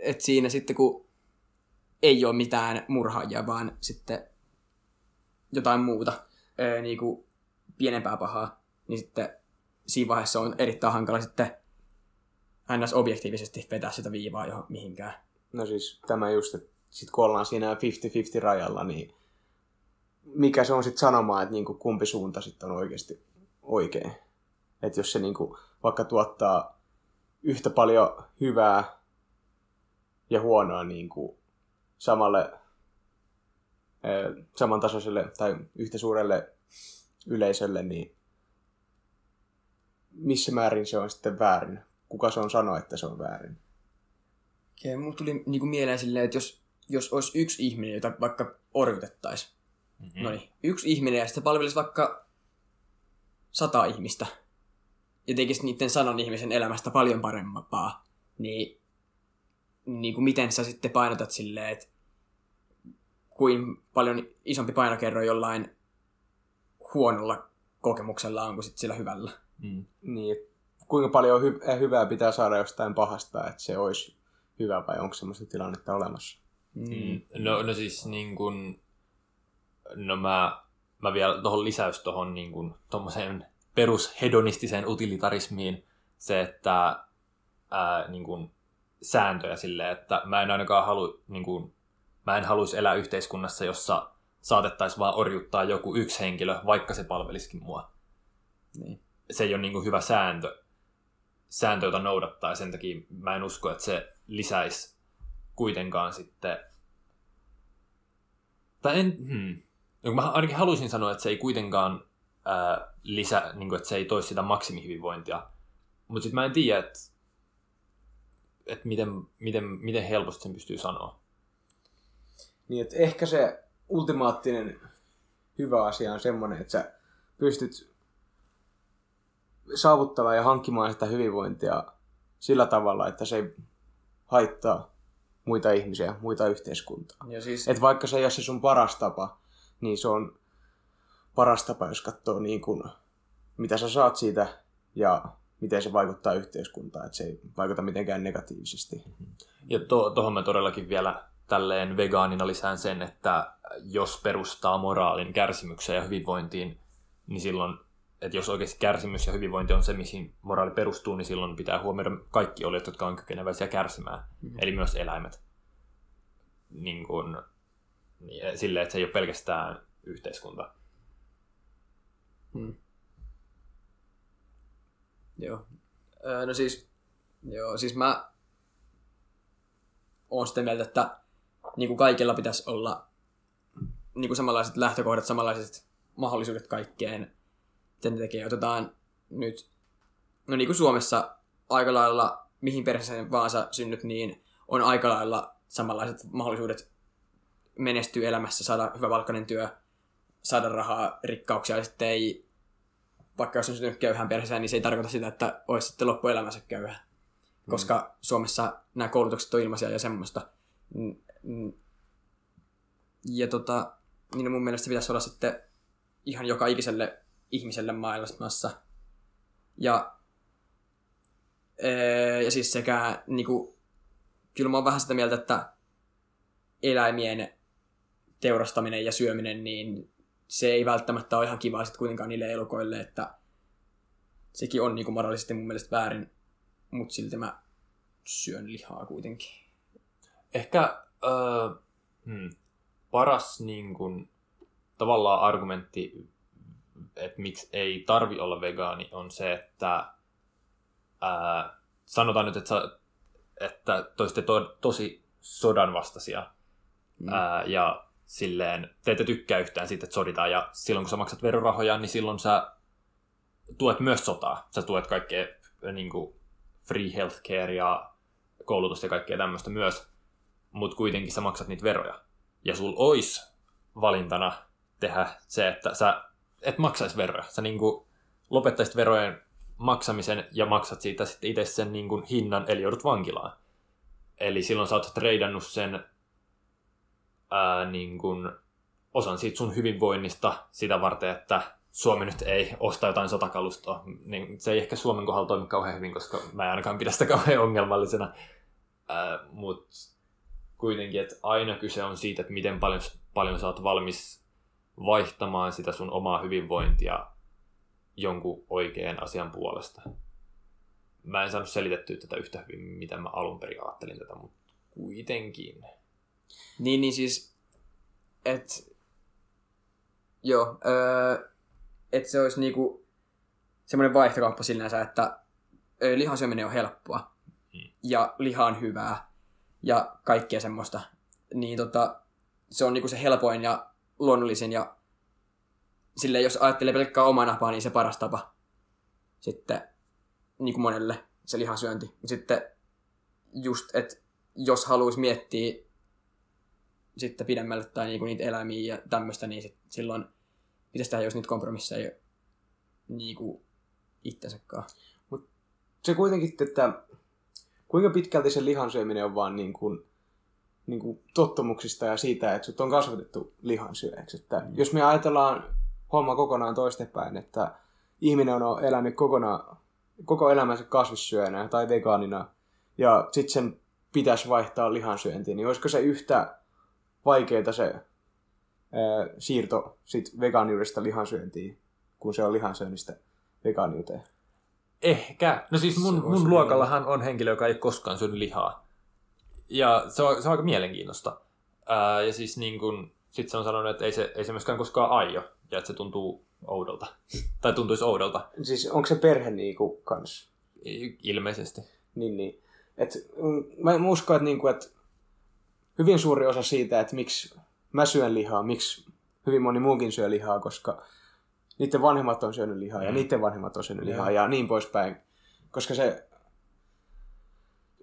et siinä sitten kun ei ole mitään murhaajia, vaan sitten jotain muuta, ää, niin kuin pienempää pahaa, niin sitten siinä vaiheessa on erittäin hankala sitten ns. objektiivisesti vetää sitä viivaa johon mihinkään. No siis tämä just, että sit kun ollaan siinä 50-50 rajalla, niin mikä se on sitten sanomaan, että niinku kumpi suunta sitten on oikeasti oikein. Että jos se niinku vaikka tuottaa yhtä paljon hyvää ja huonoa niinku samalle samantasoiselle tai yhtä suurelle yleisölle, niin missä määrin se on sitten väärin? Kuka se on sanoa, että se on väärin? Ja mulle tuli niinku mieleen silleen, että jos, jos olisi yksi ihminen, jota vaikka orjutettaisiin, Mm-hmm. no niin, yksi ihminen ja sitten palvelisi vaikka sata ihmistä ja tekisi niiden sanan ihmisen elämästä paljon parempaa, niin, niin kuin miten sä sitten painotat silleen, että kuin paljon isompi painokerro jollain huonolla kokemuksella on kuin sitten sillä hyvällä. Mm. Niin, että kuinka paljon hy- äh, hyvää pitää saada jostain pahasta, että se olisi hyvä vai onko semmoista tilannetta olemassa? Mm. No, no siis niin kuin, no mä, mä vielä tuohon lisäys tuohon niin perushedonistiseen utilitarismiin se, että ää, niin kuin, sääntöjä silleen, että mä en ainakaan halu, niin kuin, mä en haluaisi elää yhteiskunnassa, jossa saatettaisiin vaan orjuttaa joku yksi henkilö, vaikka se palvelisikin mua. Niin. Se ei ole niin kuin, hyvä sääntö, sääntö, jota noudattaa, ja sen takia mä en usko, että se lisäisi kuitenkaan sitten... Tai en... Hmm. No, mä ainakin haluaisin sanoa, että se ei kuitenkaan ää, lisä, niin kuin, että se ei toisi sitä maksimihyvinvointia. Mutta sitten mä en tiedä, että, että miten, miten, miten helposti sen pystyy sanoa. Niin, että ehkä se ultimaattinen hyvä asia on semmoinen, että sä pystyt saavuttamaan ja hankkimaan sitä hyvinvointia sillä tavalla, että se ei haittaa muita ihmisiä, muita yhteiskuntaa. Ja siis, Et vaikka se ei ole se sun paras tapa, niin se on paras tapa, jos katsoo niin kuin, mitä sä saat siitä ja miten se vaikuttaa yhteiskuntaan, että se ei vaikuta mitenkään negatiivisesti. Ja to, tuohon mä todellakin vielä tälleen vegaanina lisään sen, että jos perustaa moraalin kärsimykseen ja hyvinvointiin, niin silloin, että jos oikeasti kärsimys ja hyvinvointi on se, mihin moraali perustuu, niin silloin pitää huomioida kaikki olijat, jotka on kykeneväisiä kärsimään, mm-hmm. eli myös eläimet. Niin kun, niin, silleen, että se ei ole pelkästään yhteiskunta. Hmm. Joo. Öö, no siis, joo, siis mä oon sitä mieltä, että niin kuin kaikilla pitäisi olla niin kuin samanlaiset lähtökohdat, samanlaiset mahdollisuudet kaikkeen, miten ne tekee. Otetaan nyt, no niin kuin Suomessa aika lailla, mihin perheeseen vaan sä synnyt, niin on aika lailla samanlaiset mahdollisuudet menestyä elämässä, saada hyvä valkoinen työ, saada rahaa, rikkauksia, ja sitten ei, vaikka jos on syntynyt köyhään perheeseen, niin se ei tarkoita sitä, että olisi sitten loppuelämänsä köyhä. koska Suomessa nämä koulutukset on ilmaisia ja semmoista. Mm, mm. Ja tota, niin mun mielestä se pitäisi olla sitten ihan joka ikiselle ihmiselle maailmassa. Ja, ee, ja siis sekä niinku, kyllä mä oon vähän sitä mieltä, että eläimien teurastaminen ja syöminen, niin se ei välttämättä ole ihan kivaa sitten kuitenkaan niille elukoille, että sekin on niinku moraalisesti mun mielestä väärin, mutta silti mä syön lihaa kuitenkin. Ehkä äh, hmm, paras niin kun, tavallaan argumentti, että miksi ei tarvi olla vegaani, on se, että äh, sanotaan nyt, että, sä, että toisitte to, tosi sodan vastaisia mm. ää, ja silleen, te ette tykkää yhtään siitä, että soditaan, ja silloin kun sä maksat verorahoja, niin silloin sä tuet myös sotaa. Sä tuet kaikkea niin kuin free healthcare ja koulutusta ja kaikkea tämmöistä myös, mutta kuitenkin sä maksat niitä veroja. Ja sul ois valintana tehdä se, että sä et maksais veroja. Sä niin kuin lopettaisit verojen maksamisen ja maksat siitä sitten itse sen niin kuin hinnan, eli joudut vankilaan. Eli silloin sä oot treidannut sen ää, niin kuin osan siitä sun hyvinvoinnista sitä varten, että Suomi nyt ei osta jotain sotakalustoa. Niin se ei ehkä Suomen kohdalla toimi kauhean hyvin, koska mä en ainakaan pidä sitä kauhean ongelmallisena. Mutta kuitenkin, että aina kyse on siitä, että miten paljon, paljon sä oot valmis vaihtamaan sitä sun omaa hyvinvointia jonkun oikean asian puolesta. Mä en saanut selitettyä tätä yhtä hyvin, mitä mä alun perin ajattelin tätä, mutta kuitenkin. Niin, niin siis, että joo, öö, että se olisi niinku semmoinen vaihtokauppa sinänsä, että lihan syöminen on helppoa hmm. ja liha on hyvää ja kaikkea semmoista. Niin tota, se on niinku se helpoin ja luonnollisin ja sille jos ajattelee pelkkää omaa napaa, niin se paras tapa sitten niin kuin monelle se lihansyönti. Sitten just, että jos haluaisi miettiä sitten pidemmälle tai niinku niitä eläimiä ja tämmöistä, niin sit silloin pitäisi tehdä jos niitä kompromisseja niinku itsensä kanssa. Mut se kuitenkin, että kuinka pitkälti se lihan syöminen on vaan niin kuin, niin kuin tottumuksista ja siitä, että sut on kasvatettu lihansyöjäksi. Että mm. Jos me ajatellaan homma kokonaan toistepäin, että ihminen on elänyt kokonaan, koko elämänsä kasvissyöjänä tai vegaanina, ja sitten sen pitäisi vaihtaa lihansyöntiin, niin olisiko se yhtä vaikeaa se ää, siirto sit vegaaniudesta lihansyöntiin, kun se on lihansyönnistä vegaaniuteen? Ehkä. No siis mun, mun luokallahan on henkilö, joka ei koskaan syönyt lihaa. Ja se on, se on aika mielenkiintoista. Ää, ja siis niin kun, sit se on sanonut, että ei se, ei se myöskään koskaan aio, ja että se tuntuu oudolta. [laughs] tai tuntuisi oudolta. Siis onko se perhe niinku kans? Ilmeisesti. Niin, niin. Et, mm, mä uskon, että, niinku, että hyvin suuri osa siitä, että miksi mä syön lihaa, miksi hyvin moni muukin syö lihaa, koska niiden vanhemmat on syönyt lihaa mm. ja niiden vanhemmat on syönyt lihaa ja niin poispäin. Koska se,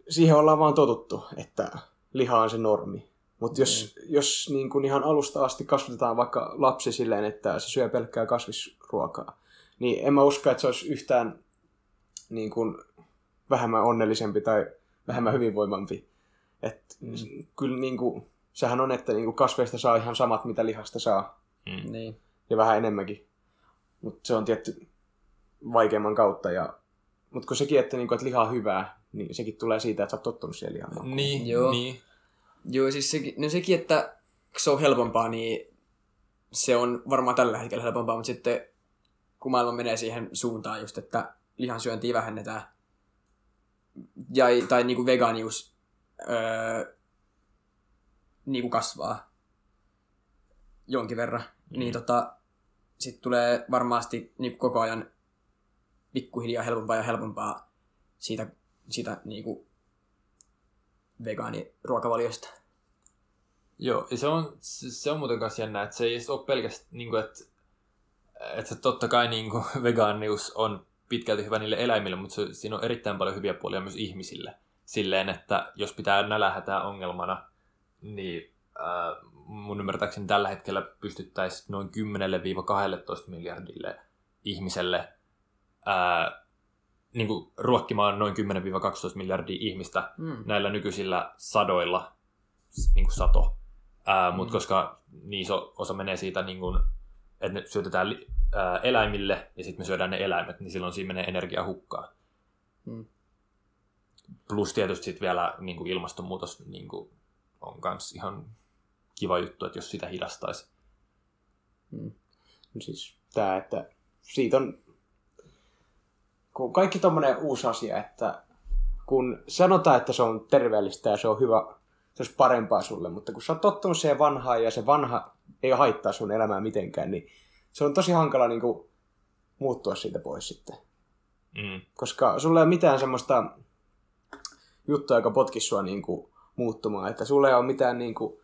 siihen ollaan vaan totuttu, että liha on se normi. Mutta jos, mm. jos niin kun ihan alusta asti kasvatetaan vaikka lapsi silleen, että se syö pelkkää kasvisruokaa, niin en mä usko, että se olisi yhtään niin kun, vähemmän onnellisempi tai vähemmän hyvinvoimampi. Et, mm. Kyllä niin kuin, sehän on, että niin kuin kasveista saa ihan samat, mitä lihasta saa. Mm. Niin. Ja vähän enemmänkin. Mutta se on tietty vaikeamman kautta. Ja... Mutta kun sekin, että, niin kuin, että liha on hyvää, niin sekin tulee siitä, että sä oot tottunut siihen lihaan. Niin, Joo. niin. Joo, siis sekin, no sekin, että se on helpompaa, niin se on varmaan tällä hetkellä helpompaa, mutta sitten kun maailma menee siihen suuntaan just, että lihansyöntiä vähennetään, ja, tai niin kuin vegaanius öö, niin kuin kasvaa jonkin verran, mm. niin tota, sitten tulee varmasti niin kuin koko ajan pikkuhiljaa helpompaa ja helpompaa siitä, siitä niin kuin vegaaniruokavaliosta. Joo, ja se on, se on muuten kanssa jännä, että se ei ole pelkästään, niin että, että totta kai niin kuin, [laughs] vegaanius on pitkälti hyvä niille eläimille, mutta se, siinä on erittäin paljon hyviä puolia myös ihmisille. Silleen, että jos pitää nälähätää ongelmana, niin äh, mun ymmärtääkseni tällä hetkellä pystyttäisiin noin 10-12 miljardille ihmiselle äh, niin kuin, ruokkimaan noin 10-12 miljardia ihmistä Mm. näillä nykyisillä sadoilla, niin kuin sato. Ää, Mutta Mm. koska niin iso osa menee siitä, niin kuin, että ne syötetään li- ää, eläimille ja sitten me syödään ne eläimet, niin silloin siinä menee energia hukkaan. Mm. Plus tietysti sitten vielä niin kuin ilmastonmuutos niin kuin, on myös ihan kiva juttu, että jos sitä hidastaisi. Mm. Siis tää, että siitä on kun kaikki tommonen uusi asia, että kun sanotaan, että se on terveellistä ja se on hyvä, se olisi parempaa sulle, mutta kun sä oot tottunut siihen vanhaan ja se vanha ei haittaa sun elämää mitenkään, niin se on tosi hankala niin kuin, muuttua siitä pois sitten. Mm. Koska sulla ei ole mitään semmoista juttua, joka potkisi sua niin kuin, muuttumaan. Että sulla ei ole mitään niin kuin,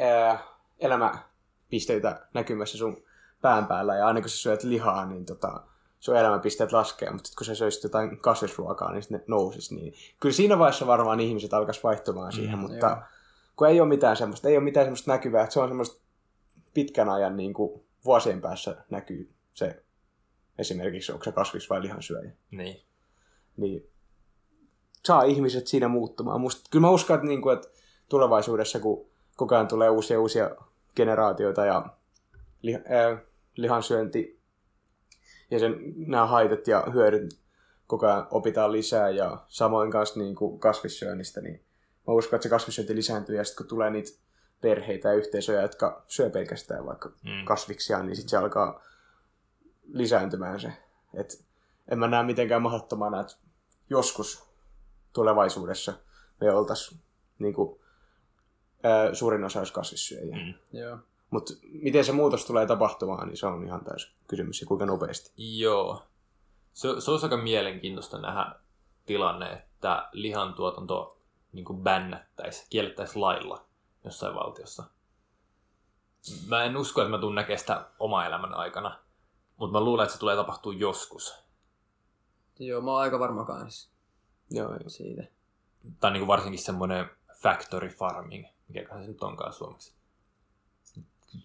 ää, elämäpisteitä näkymässä sun pään päällä. Ja aina kun sä syöt lihaa, niin tota, sun elämäpisteet laskee. Mutta sit kun sä söisit jotain kasvisruokaa, niin sitten ne nousis. Niin kyllä siinä vaiheessa varmaan ihmiset alkaisi vaihtumaan siihen. Mm, mutta joo. kun ei ole mitään semmoista, ei ole mitään semmoista näkyvää. Että se on semmoista pitkän ajan niin kuin, vuosien päässä näkyy se esimerkiksi, onko se kasvis- vai lihansyöjä Niin. niin saa ihmiset siinä muuttumaan. Musta, kyllä mä uskon, että, niin kuin, että tulevaisuudessa, kun koko ajan tulee uusia uusia generaatioita ja li, äh, lihansyönti ja sen, nämä haitat ja hyödyt koko ajan opitaan lisää ja samoin kanssa niin kuin kasvissyönnistä, niin mä uskon, että se kasvissyönti lisääntyy ja sitten kun tulee niitä perheitä ja yhteisöjä, jotka syö pelkästään vaikka Mm. kasviksia, niin sitten se alkaa lisääntymään se. Et en mä näe mitenkään mahdottomana, että joskus tulevaisuudessa me oltaisiin niin kuin, ää, suurin osa olisi kasvissyöjiä. Mm. Joo. Mutta miten se muutos tulee tapahtumaan, niin se on ihan täys kysymys ja kuinka nopeasti. Joo. Se, se olisi aika mielenkiintoista nähdä tilanne, että lihantuotanto niin kuin bännättäisi, kiellettäisiin lailla jossain valtiossa. Mä en usko, että mä tuun näkemään sitä oma elämän aikana, mutta mä luulen, että se tulee tapahtua joskus. Joo, mä oon aika varma kans Joo, joo. siitä. Tai niin kuin varsinkin semmoinen factory farming, mikä se nyt onkaan suomeksi.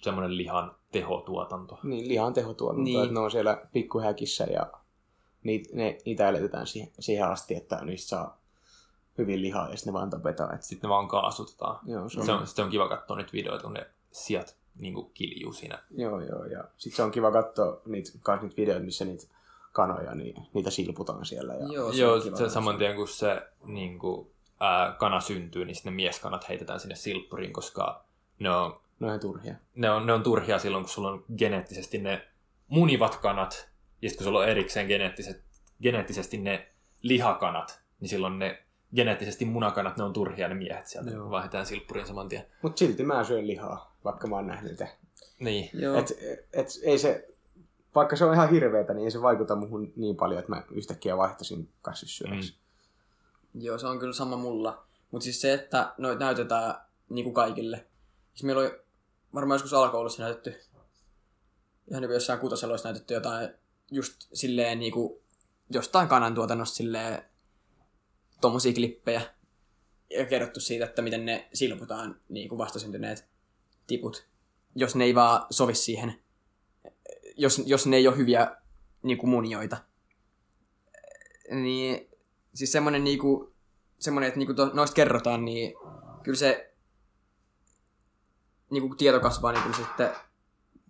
Semmoinen lihan tehotuotanto. Niin, lihan tehotuotanto, Niin. että ne on siellä pikkuhäkissä ja niitä, ne, niitä eletään siihen, siihen asti, että niistä saa hyvin lihaa ja sitten ne vaan tapetaan. Et, Sitten ne vaan kaasutetaan. joo, se on, Se on, se on kiva katsoa niitä videoita, kun ne sijat niin kuin kiljuu siinä. Joo, joo, ja sitten se on kiva katsoa niitä, kans niitä videoita, missä niitä kanoja, niin niitä silputaan siellä. Ja... Joo, Joo, on se, se saman tien kun se niin kuin, ää, kana syntyy, niin sitten ne mieskanat heitetään sinne silppuriin, koska ne on, Ne on turhia. ne, on, ne on turhia silloin, kun sulla on geneettisesti ne munivat kanat, ja sitten kun sulla on erikseen geneettiset, geneettisesti ne lihakanat, niin silloin ne geneettisesti munakanat, ne on turhia ne miehet sieltä, Joo. vaihdetaan silppuriin saman tien. Mutta silti mä syön lihaa, vaikka mä oon nähnyt niitä. Niin, Joo. Et, et, ei se, vaikka se on ihan hirveetä, niin ei se vaikuta muhun niin paljon, että mä yhtäkkiä vaihtaisin kasvissyöjäksi. Joo, se on kyllä sama mulla. Mutta siis se, että noit näytetään niin kuin kaikille. Siis meillä oli varmaan joskus alakoulussa näytetty, ihan niin kuin jossain kutosella olisi näytetty jotain just silleen niin kuin jostain kanantuotannosta silleen tommosia klippejä. Ja kerrottu siitä, että miten ne silputaan niin kuin vastasyntyneet tiput. Jos ne ei vaan sovi siihen. Jos, jos ne ei ole hyviä niin kuin munioita. Niin siis semmonen niinku, semmonen, että niinku to, noista kerrotaan, niin kyllä se niinku kun tieto kasvaa, niin kyllä sitten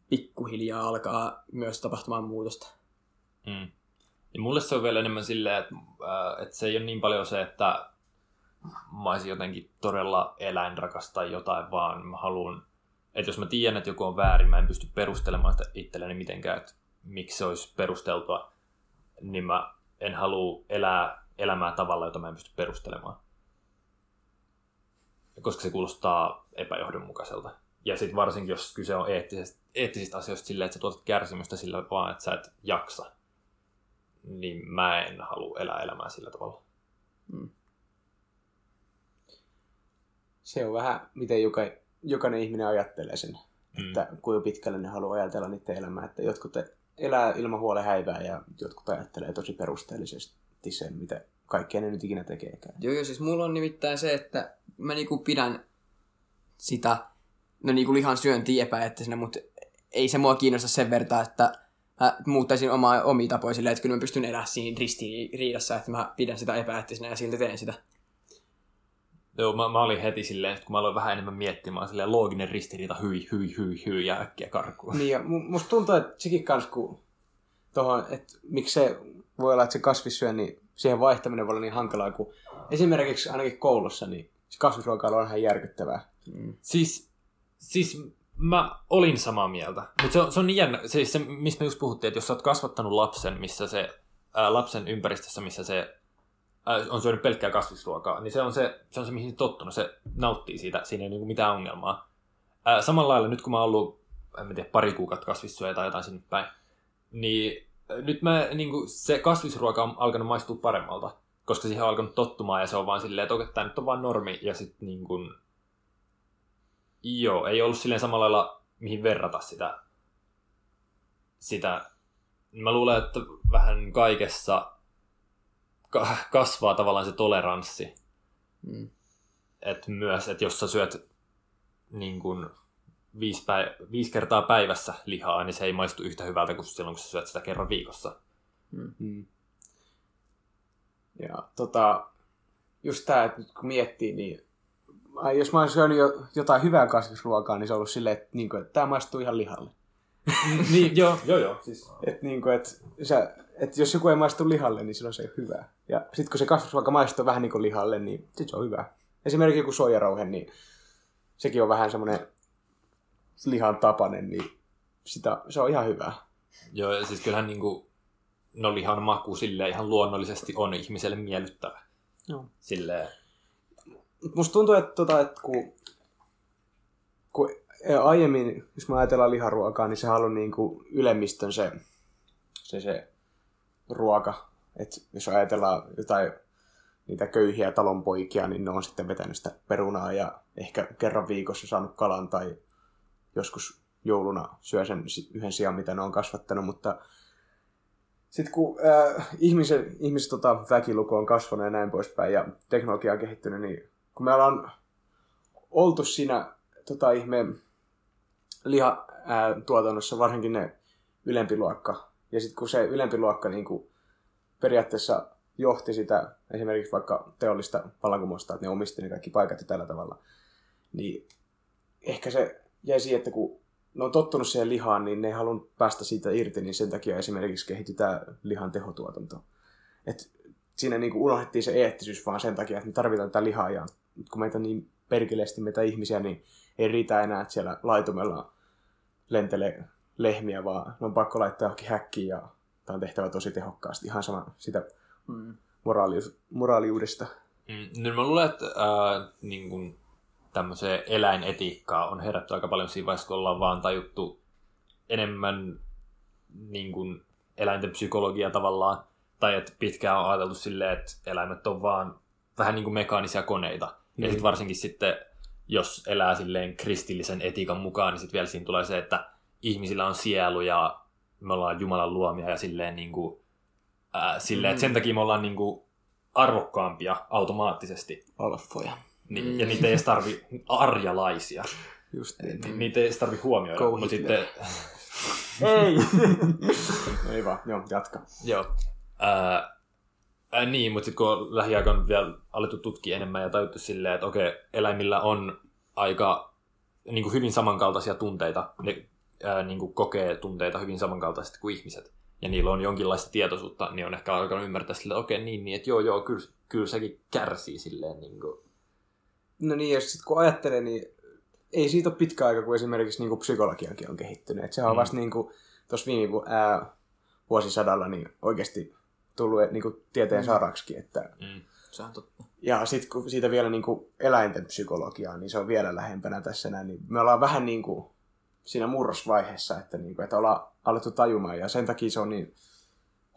pikkuhiljaa alkaa myös tapahtumaan muutosta. Mm. Ja mulle se on vielä enemmän silleen, että, äh, että se ei ole niin paljon se, että mä olisin jotenkin todella eläinrakas tai jotain, vaan mä haluan, että jos mä tiedän, että joku on väärin, mä en pysty perustelemaan sitä itselleni mitenkään, että miksi se olisi perusteltua, niin mä en halua elää elämää tavalla, jota mä en pysty perustelemaan. Koska se kuulostaa epäjohdonmukaiselta. Ja sitten varsinkin, jos kyse on eettisistä, eettisistä asioista silleen, että sä tuotat kärsimystä sillä vaan, että sä et jaksa, niin mä en halua elää elämää sillä tavalla. Se on vähän, miten joka, jokainen ihminen ajattelee sen, Mm. että kuinka pitkälle ne haluaa ajatella niiden elämää. Että jotkut elää ilman huolen häivää ja jotkut ajattelee tosi perusteellisesti sen, mitä kaikkea ne nyt ikinä tekeekään. Joo, joo, siis mulla on nimittäin se, että mä niinku pidän sitä, no niinku lihan syöntiä epäeettisenä, mutta ei se mua kiinnosta sen verran, että mä muuttaisin omaa, omia tapoja silleen, että kyllä mä pystyn elämään siinä ristiriidassa, että mä pidän sitä epäeettisenä ja silti teen sitä. Joo, mä, mä olin heti silleen, että kun mä aloin vähän enemmän miettimään, silleen looginen ristiriita, hyi, hyi, hyi, hyi, ja äkkiä karkuun. Niin, ja mu- musta tuntuu, että sekin kans, kun tohon, että miksi se voi olla, että se kasvissyö, niin siihen vaihtaminen voi olla niin hankalaa, kun esimerkiksi ainakin koulussa, niin se kasvisruokailu on ihan järkyttävää. Siis, siis mä olin samaa mieltä. Mutta se on, se on niin jännä, siis se, mistä me just puhuttiin, että jos sä oot kasvattanut lapsen, missä se, ää, lapsen ympäristössä, missä se ää, on syönyt pelkkää kasvisruokaa, niin se on se, se, on se mihin se tottunut, se nauttii siitä, siinä ei niinku mitään ongelmaa. Ää, samalla lailla nyt kun mä oon ollut, en mä tiedä, pari kuukautta kasvissyöjä tai jotain sinne päin, niin nyt mä, niinku, se kasvisruoka on alkanut maistua paremmalta, koska siihen on alkanut tottumaan ja se on vaan silleen, että okei, tää nyt on vaan normi ja sitten niin Joo, ei ollut silleen samalla lailla mihin verrata sitä. sitä. Mä luulen, että vähän kaikessa ka- kasvaa tavallaan se toleranssi. Mm. Et myös, että jos sä syöt niin kun viisi, päiv- viisi kertaa päivässä lihaa, niin se ei maistu yhtä hyvältä kuin silloin, kun sä syöt sitä kerran viikossa. Mm. Ja tota, just tää, että nyt kun miettii, niin ai, jos mä oon syönyt jo, jotain hyvää kasvisruokaa, niin se on ollut silleen, että, niin kuin, että tää maistuu ihan lihalle. [laughs] niin, [laughs] joo, joo, joo. Siis. Että niin kuin, että, sä, että jos joku ei maistu lihalle, niin silloin se ei ole hyvää. Ja sitten kun se kasvisruoka maistuu vähän niin kuin lihalle, niin sit se on hyvä. Esimerkiksi joku soijarauhe, niin sekin on vähän semmoinen lihan tapainen, niin sitä, se on ihan hyvää. Joo, ja siis kyllähän niinku, no lihan maku silleen ihan luonnollisesti on ihmiselle miellyttävä. Joo. Silleen, Musta tuntuu, että, tota, että kun, kun aiemmin, jos me ajatellaan liharuokaa, niin on ollut niin kuin ylemmistön se, se, se ruoka. että jos ajatellaan jotain niitä köyhiä talonpoikia, niin ne on sitten vetänyt sitä perunaa ja ehkä kerran viikossa saanut kalan tai joskus jouluna syö sen yhden sijaan, mitä ne on kasvattanut, mutta sitten kun äh, ihmiset, ihmiset tota, väkiluku on kasvanut ja näin poispäin ja teknologia on kehittynyt, niin kun me ollaan oltu siinä tota, ihme lihatuotannossa, varsinkin ne ylempi luokka, ja sitten kun se ylempi luokka niin kuin, periaatteessa johti sitä esimerkiksi vaikka teollista vallankumousta, että ne omisti ne kaikki paikat ja tällä tavalla, niin ehkä se jäi siihen, että kun ne on tottunut siihen lihaan, niin ne ei halunnut päästä siitä irti, niin sen takia esimerkiksi kehittyi tämä lihan tehotuotanto. Et siinä niin unohdettiin se eettisyys vaan sen takia, että me tarvitaan tätä lihaa, ja kun meitä on niin perkeleesti meitä ihmisiä, niin ei riitä enää, että siellä laitumella lentelee lehmiä, vaan ne on pakko laittaa johonkin häkkiin, ja tämä on tehtävä tosi tehokkaasti. Ihan sama sitä Mm. moraalius, moraaliudesta. Mm, no mä luulen, että ää, niin kun, tämmöiseen eläinetiikkaa on herätty aika paljon siinä vaiheessa, kun ollaan vaan tajuttu enemmän niin kun, eläinten psykologia tavallaan. Tai että pitkään on ajateltu silleen, että eläimet on vaan vähän niin kuin mekaanisia koneita. Ja Niin. sitten varsinkin sitten, jos elää silleen kristillisen etiikan mukaan, niin sitten vielä siinä tulee se, että ihmisillä on sielu ja me ollaan Jumalan luomia ja silleen niin kuin, ää, silleen, että sen takia me ollaan niin kuin arvokkaampia automaattisesti. Alfoja. Niin, Mm. Ja niitä ei edes tarvi arjalaisia. [laughs] Just niin. Ni- Niitä ei edes tarvi huomioida. Go Mutta sitten, [laughs] ei. Ei [laughs] vaan, joo, jatka. Joo. Ää, ää, niin, mutta sitten kun on lähiaikoina vielä alettu tutkia enemmän ja tajuttu silleen, että okei, eläimillä on aika niin kuin hyvin samankaltaisia tunteita. Ne ää, niin kuin kokee tunteita hyvin samankaltaisesti kuin ihmiset. Ja niillä on jonkinlaista tietoisuutta, niin on ehkä alkanut ymmärtää silleen, että okei, niin, niin, että joo, joo, kyllä, kyllä sekin kärsii silleen niin kuin, No niin, ja sitten kun ajattelee, niin ei siitä ole pitkä aika, kun esimerkiksi niin kuin psykologiakin on kehittynyt. Et sehän on Mm. vasta niin kuin, tuossa viime ää, vuosisadalla niin oikeasti tullut niin kuin, tieteen Mm. saraksikin. Että, mm. Se on totta. ja sitten kun siitä vielä niin kuin, eläinten psykologiaa, niin se on vielä lähempänä tässä näin. Niin me ollaan vähän niin kuin, siinä murrosvaiheessa, että, niin kuin, että ollaan alettu tajumaan, ja sen takia se on niin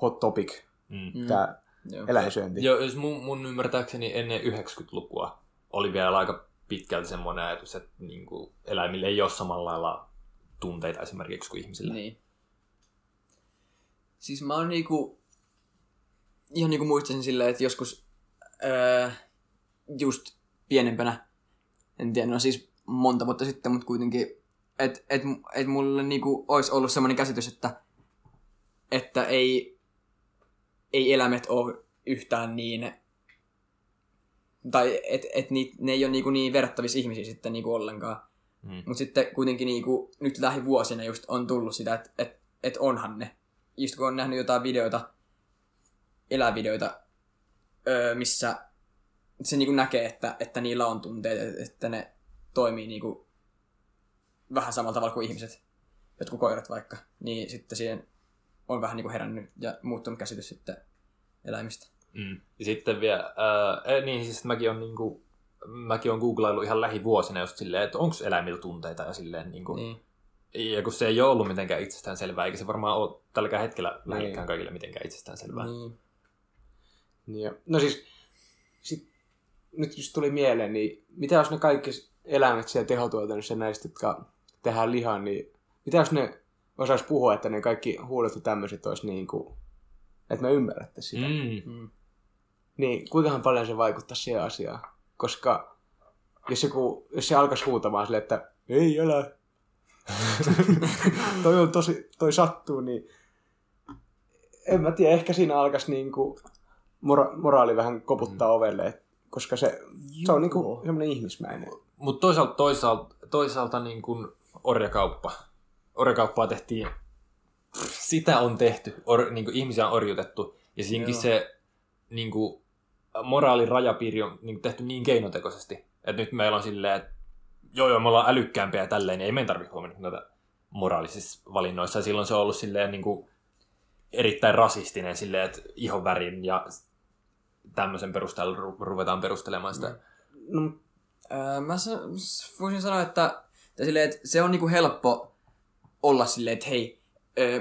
hot topic, Mm. Mm. tämä Joo. eläinsyönti. Joo, jos mun, mun ymmärtääkseni ennen 90-lukua oli vielä aika pitkälti semmoinen ajatus, että niin kuin, eläimillä ei ole samalla lailla tunteita esimerkiksi kuin ihmisillä. Niin. Siis mä oon niinku... Ihan niinku muistaisin silleen, että joskus öö, just pienempänä, en tiedä, no siis monta vuotta sitten, mutta kuitenkin, että et, et mulle niinku olisi ollut semmoinen käsitys, että että ei, ei eläimet ole yhtään niin, tai että et ni, ne ei ole niinku niin verrattavissa ihmisiä sitten niinku ollenkaan. Mm. Mutta sitten kuitenkin niinku, nyt lähivuosina just on tullut sitä, että et, et onhan ne. Just kun on nähnyt jotain videoita, elävideoita, öö, missä se niinku näkee, että, että niillä on tunteet, että ne toimii niinku vähän samalla tavalla kuin ihmiset, jotkut koirat vaikka, niin sitten siihen on vähän niinku herännyt ja muuttunut käsitys sitten eläimistä. Mm. Ja sitten vielä, ää, niin siis mäkin on niinku, mäkin on googlaillut ihan lähivuosina just silleen, että onko eläimillä tunteita ja silleen niinku, Niin. ja kun se ei ole ollut mitenkään itsestään selvää, eikä se varmaan ole tälläkään hetkellä lähellekään kaikille mitenkään itsestään selvää. Niin. Niin ja, no siis, sit, nyt just tuli mieleen, niin mitä jos ne kaikki eläimet siellä tehotuotannossa näistä, jotka tehdään lihaa, niin mitä jos ne osais puhua, että ne kaikki huulet ja tämmöiset olisi niin kuin, että me ymmärrettäisiin sitä. Mm. Mm. Niin kuinkahan paljon se vaikuttaa siihen asiaan? Koska jos, joku, jos se alkaisi huutamaan silleen, että ei elä, [laughs] toi on tosi, toi sattuu, niin en mä tiedä, ehkä siinä alkaisi niinku mora- moraali vähän koputtaa mm. ovelle, koska se, se on niinku semmoinen ihmismäinen. Mutta toisaalta, toisaalta, toisaalta niin kuin orjakauppa. Orjakauppaa tehtiin, sitä on tehty, or, niin kuin ihmisiä on orjutettu. Ja siinäkin Joo. se niin kuin, moraalin rajapiiri on niin kuin, tehty niin keinotekoisesti, että nyt meillä on silleen, että joo joo, me ollaan älykkäämpiä ja tälleen, niin ei meidän tarvitse huomioida näitä moraalisissa valinnoissa. Ja silloin se on ollut silleen niin kuin, erittäin rasistinen silleen, että ihonvärin ja tämmöisen perusteella ru- ruvetaan perustelemaan sitä. No, Öö, mä voisin sanoa, että, että, silleen, että se on niinku helppo olla silleen, että hei,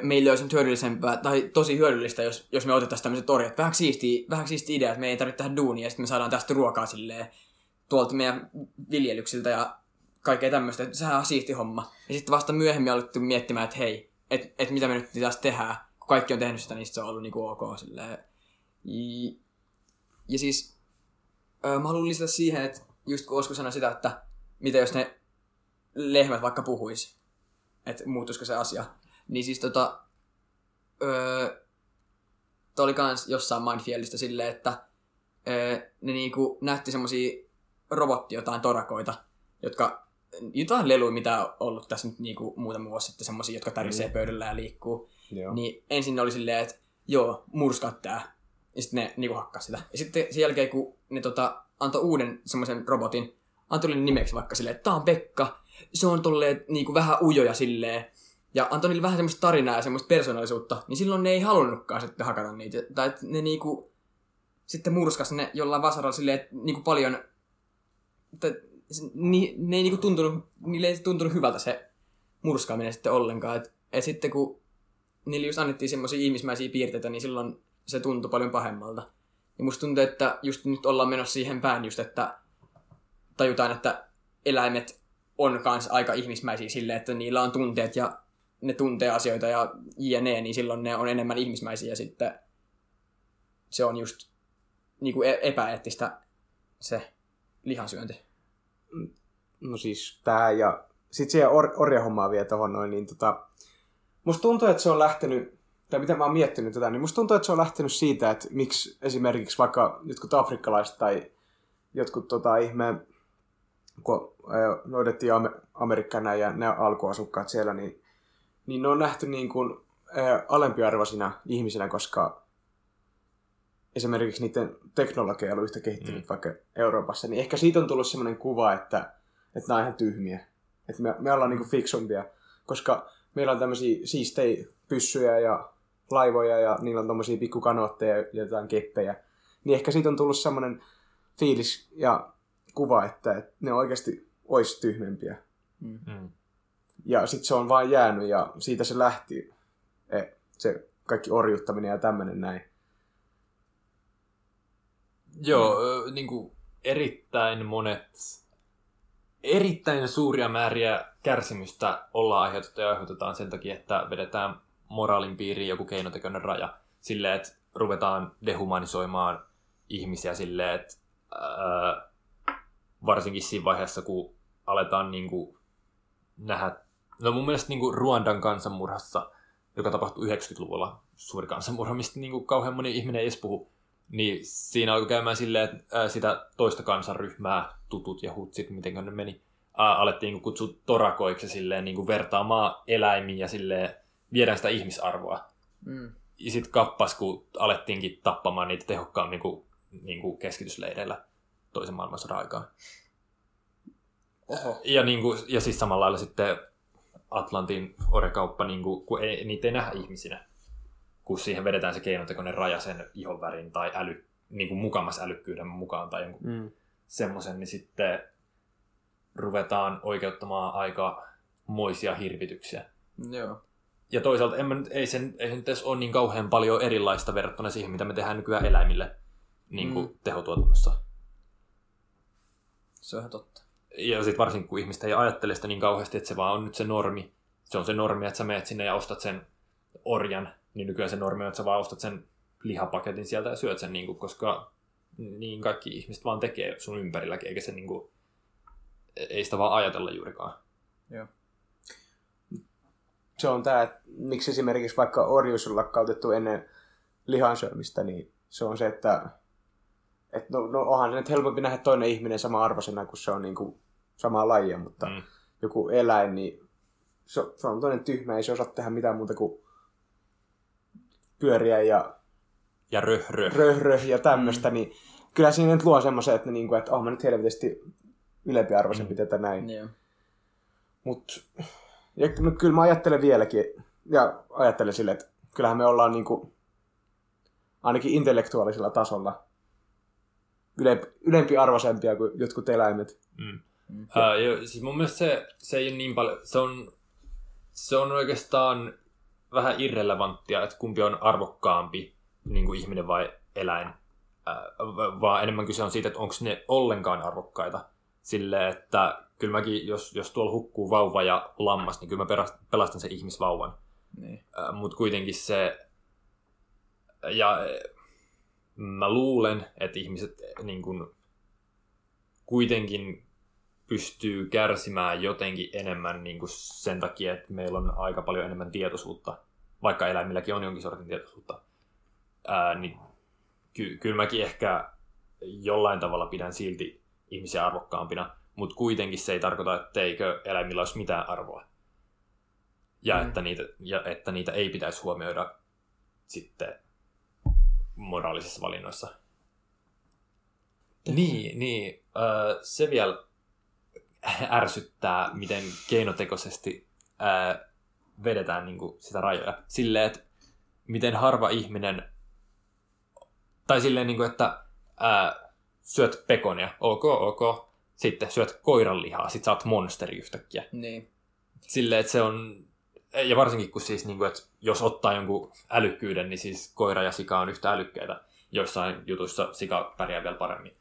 meille olisi nyt hyödyllisempää, tai tosi hyödyllistä, jos, jos me otettaisiin tämmöiset orjat. Vähän siistiä, vähän siistiä idea, että me ei tarvitse tehdä duunia, ja sitten me saadaan tästä ruokaa silleen tuolta meidän viljelyksiltä ja kaikkea tämmöistä. Sehän on siisti homma. Ja sitten vasta myöhemmin alettu miettimään, että hei, että et mitä me nyt pitäisi tehdä. Kun kaikki on tehnyt sitä, niin se on ollut niinku ok. Silleen. Ja, siis öö, mä haluan lisätä siihen, että just kun Osku sanoi sitä, että mitä jos ne lehmät vaikka puhuis, että muuttuisiko se asia. Niin siis tota, öö, toi oli kans jossain Mindfieldistä silleen, että öö, ne niinku näytti semmosia robotti jotain torakoita, jotka jotain leluja, mitä on ollut tässä nyt niinku muutama vuosi sitten, semmosia, jotka tärisee pöydällä ja liikkuu. joo. Niin ensin ne oli silleen, että joo, murskaa tää. Ja sitten ne niinku hakkas sitä. Ja sitten sen jälkeen, kun ne tota, antoi uuden semmoisen robotin, antoi niille nimeksi vaikka silleen, että tää on Pekka. Se on tolleen niinku vähän ujoja silleen. Ja antoi niille vähän semmoista tarinaa ja semmoista persoonallisuutta. Niin silloin ne ei halunnutkaan sitten hakata niitä. Tai että ne niinku sitten murskas ne jollain vasaralla silleen, että niinku paljon... Että ni, ne ei niinku tuntunut, niille ei tuntunut hyvältä se murskaaminen sitten ollenkaan. Et, et sitten kun niille just annettiin semmoisia ihmismäisiä piirteitä, niin silloin se tuntui paljon pahemmalta. Ja musta tuntuu, että just nyt ollaan menossa siihen päin just, että tajutaan, että eläimet on kans aika ihmismäisiä silleen, että niillä on tunteet ja ne tuntee asioita ja jne, niin silloin ne on enemmän ihmismäisiä ja sitten se on just niinku e- epäeettistä se lihansyönti. No siis tää ja sit siihen or- orjahommaa vielä tohon noin, niin tota, musta tuntuu, että se on lähtenyt, tai mitä mä oon miettinyt tätä, niin musta tuntuu, että se on lähtenyt siitä, että miksi esimerkiksi vaikka jotkut afrikkalaiset tai jotkut tota ihme, kun Amer- Amerikkana ja ne alkuasukkaat siellä, niin, niin ne on nähty niin kuin alempiarvoisina ihmisinä, koska esimerkiksi niiden teknologia ei ollut yhtä kehittynyt mm. vaikka Euroopassa, niin ehkä siitä on tullut sellainen kuva, että, että nämä on ihan tyhmiä. Että me, me ollaan niinku fiksumpia, koska meillä on tämmöisiä siistejä pyssyjä ja laivoja ja niillä on tommosia pikkukanootteja ja jotain keppejä. Niin ehkä siitä on tullut semmoinen fiilis ja kuva, että, että ne oikeasti olisi tyhmempiä. Mm. Ja sitten se on vaan jäänyt ja siitä se lähti. E, se kaikki orjuttaminen ja tämmöinen näin. Joo, ö, niin kuin erittäin monet, erittäin suuria määriä kärsimystä ollaan aiheutettu ja aiheutetaan sen takia, että vedetään moraalin piiriin joku keinotekoinen raja. Silleen, että ruvetaan dehumanisoimaan ihmisiä silleen, että ää, varsinkin siinä vaiheessa, kun aletaan niin kuin nähdä, no mun mielestä niin kuin Ruandan kansanmurhassa joka tapahtui 90-luvulla, suuri kansanmurha, mistä niin kuin kauhean moni ihminen ei edes puhu, niin siinä alkoi käymään silleen, että ää, sitä toista kansanryhmää, tutut ja hutsit, miten ne meni, ää, alettiin niin kutsua torakoiksi silleen niin kuin vertaamaan eläimiin ja silleen viedään sitä ihmisarvoa. Mm. Ja sitten kappas, kun alettiinkin tappamaan niitä tehokkaammin kuin, niin kuin keskitysleireillä toisen maailmansodan aikaan. Oho. Ja, niin kuin, ja siis samalla lailla sitten Atlantin orjakauppa, niin kuin, kun ei, niitä ei nähdä ihmisinä, kun siihen vedetään se keinotekoinen raja sen ihon värin tai äly, niin kuin mukamas älykkyyden mukaan tai jonkun Mm. semmoisen, niin sitten ruvetaan oikeuttamaan aika moisia hirvityksiä. Joo. Ja toisaalta en mä nyt, ei, sen, ei se nyt edes ole niin kauhean paljon erilaista verrattuna siihen, mitä me tehdään nykyään eläimille niin kuin Mm. tehotuotannossa. Se on ihan totta. Ja sitten varsinkin, kun ihmiset ei ajattele sitä niin kauheasti, että se vaan on nyt se normi. Se on se normi, että sä menet sinne ja ostat sen orjan, niin nykyään se normi on, että sä vaan ostat sen lihapaketin sieltä ja syöt sen, niin kuin, koska niin kaikki ihmiset vaan tekee sun ympärilläkin, eikä se niin kuin, ei sitä vaan ajatella juurikaan. Joo. Se on tämä, että miksi esimerkiksi vaikka orjuus on lakkautettu ennen lihansyömistä, niin se on se, että et no, no onhan se nyt helpompi nähdä toinen ihminen sama arvoisena, kun se on niinku samaa lajia, mutta Mm. joku eläin, niin se, se on toinen tyhmä, ei se osaa tehdä mitään muuta kuin pyöriä ja Ja röh, röh. röhrö ja tämmöistä, mm. niin kyllä siinä nyt luo semmoisen, että, niinku, että oh, mä nyt helvetisti ylempiarvoisempi mm. tätä näin. Joo. Mut, ja no, kyllä mä ajattelen vieläkin, ja ajattelen silleen, että kyllähän me ollaan niinku, ainakin intellektuaalisella tasolla ylempi, ylempiarvoisempia kuin jotkut eläimet. Mm. Mm. Ää, jo, siis mun mielestä se, se ei ole niin paljon, se on, se on oikeastaan vähän irrelevanttia, että kumpi on arvokkaampi, niin kuin ihminen vai eläin, v- vaan enemmän kyse on siitä, että onko ne ollenkaan arvokkaita. Silleen, että kyllä mäkin, jos, jos tuolla hukkuu vauva ja lammas, niin kyllä mä pelastan sen ihmisvauvan. Niin. Mutta kuitenkin se, ja eh, mä luulen, että ihmiset eh, niin kun, kuitenkin pystyy kärsimään jotenkin enemmän niin kuin sen takia, että meillä on aika paljon enemmän tietoisuutta, vaikka eläimilläkin on jonkin sortin tietoisuutta. Ää, niin ky- kyllä mäkin ehkä jollain tavalla pidän silti ihmisiä arvokkaampina, mutta kuitenkin se ei tarkoita, etteikö eläimillä olisi mitään arvoa. Ja, Mm. mm. että, niitä, ja että niitä ei pitäisi huomioida sitten moraalisissa valinnoissa. Niin, niin. Öö, se vielä ärsyttää, miten keinotekoisesti öö, vedetään niinku sitä rajoja. Silleen, että miten harva ihminen, tai silleen, niinku, että öö, syöt pekonia, ok, ok, sitten syöt koiranlihaa, sit sä oot monsteri yhtäkkiä. Niin. Silleen, että se on, ja varsinkin kun siis, niinku, että jos ottaa jonkun älykkyyden, niin siis koira ja sika on yhtä älykkäitä. Joissain jutuissa sika pärjää vielä paremmin.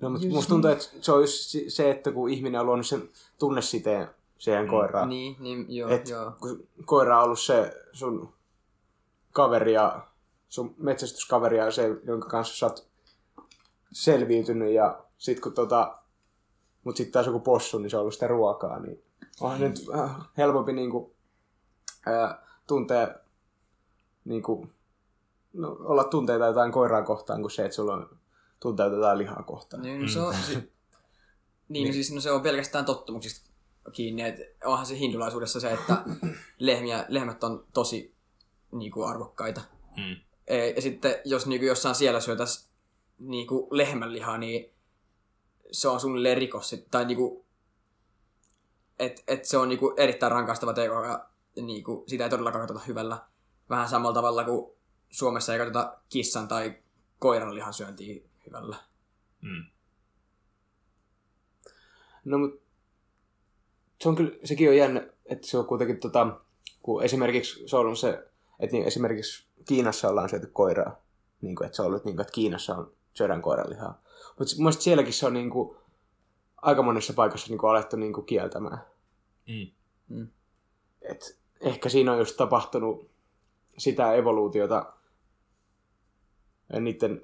No, mutta musta tuntuu, että se on just se, että kun ihminen on luonut sen tunnesiteen siihen Mm. koiraan, Niin, niin, joo, Et joo. kun koira on ollut se sun kaveri ja sun metsästyskaveri ja se, jonka kanssa sä oot selviytynyt ja sit kun tota, mut sit taas joku possu, niin se on ollut sitä ruokaa, niin onhan nyt äh, helpompi niinku, äh, tuntea niinku, no, olla tunteita jotain koiraa kohtaan kuin se, että sulla on tunteita jotain lihaa kohtaan. Niin, no se on, si- [laughs] niin, no siis no se on pelkästään tottumuksista kiinni. Et onhan se hindulaisuudessa se, että lehmiä, lehmät on tosi niin kuin, arvokkaita. Mm. E, Ja sitten jos niin kuin, jossain siellä syötäs niin kuin, lehmänlihaa, niin se on suunnilleen rikos. Tai niin kuin, et, et se on niin kuin, erittäin rankaistava teko ja niin kuin, sitä ei todellakaan katsota hyvällä. Vähän samalla tavalla kuin Suomessa ei katsota kissan tai koiran lihan syöntiä hyvällä. Mm. No, mutta se on kyllä, sekin on jännä, että se on kuitenkin tota, kun esimerkiksi se on ollut se, että niin esimerkiksi Kiinassa ollaan syöty koiraa, niin kuin, että se on ollut niin kuin, että Kiinassa on syödään koiranlihaa. Mutta mun mielestä sielläkin se on niin kuin, aika monessa paikassa niin kuin, alettu niin kuin, kieltämään. Mm. Mm. Et ehkä siinä on just tapahtunut sitä evoluutiota niiden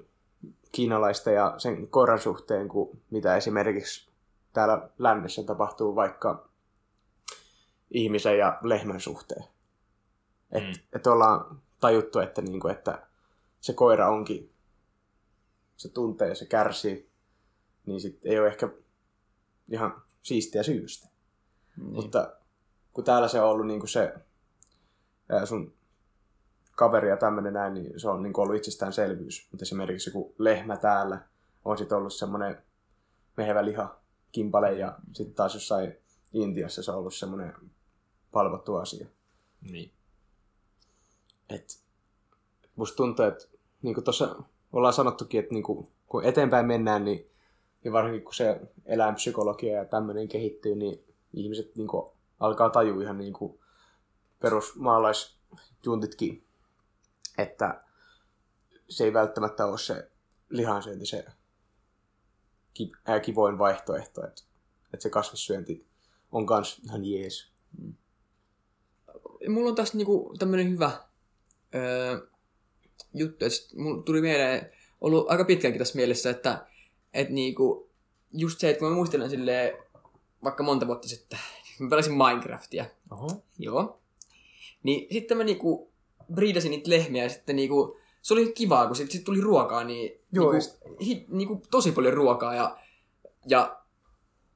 kiinalaista ja sen koiran suhteen, kuin mitä esimerkiksi täällä lännessä tapahtuu vaikka ihmisen ja lehmän suhteen. Että Mm. mm. et ollaan tajuttu, että, niinku, että se koira onkin, se tuntee ja se kärsii, niin sit ei ole ehkä ihan siistiä syystä. Niin. Mutta kun täällä se on ollut niinku se ää, sun kaveri ja tämmöinen näin, niin se on niinku ollut itsestäänselvyys. Mutta esimerkiksi joku lehmä täällä on sitten ollut semmoinen mehevä liha kimpale ja sitten taas jossain Intiassa se on ollut semmoinen palvottu asia. Niin. Et musta tuntuu, että niin kuin tuossa ollaan sanottukin, että niin kuin, kun eteenpäin mennään, niin, niin varsinkin kun se eläinpsykologia ja tämmöinen kehittyy, niin ihmiset niin kuin, alkaa tajua ihan niin kuin perusmaalaisjuntitkin, että se ei välttämättä ole se lihansyönti se kivoin vaihtoehto, että, että se kasvissyönti on kans ihan jees. mulla on tässä niinku tämmönen hyvä öö, juttu, että mulla tuli mieleen, ollut aika pitkänkin tässä mielessä, että et niinku, just se, että kun mä muistelen silleen, vaikka monta vuotta sitten, mä pelasin Minecraftia, Oho. joo, niin sitten mä niinku briidasin niitä lehmiä ja sitten niinku, se oli kivaa, kun sitten sit tuli ruokaa, niin Joo, niinku, hi, niinku, tosi paljon ruokaa ja, ja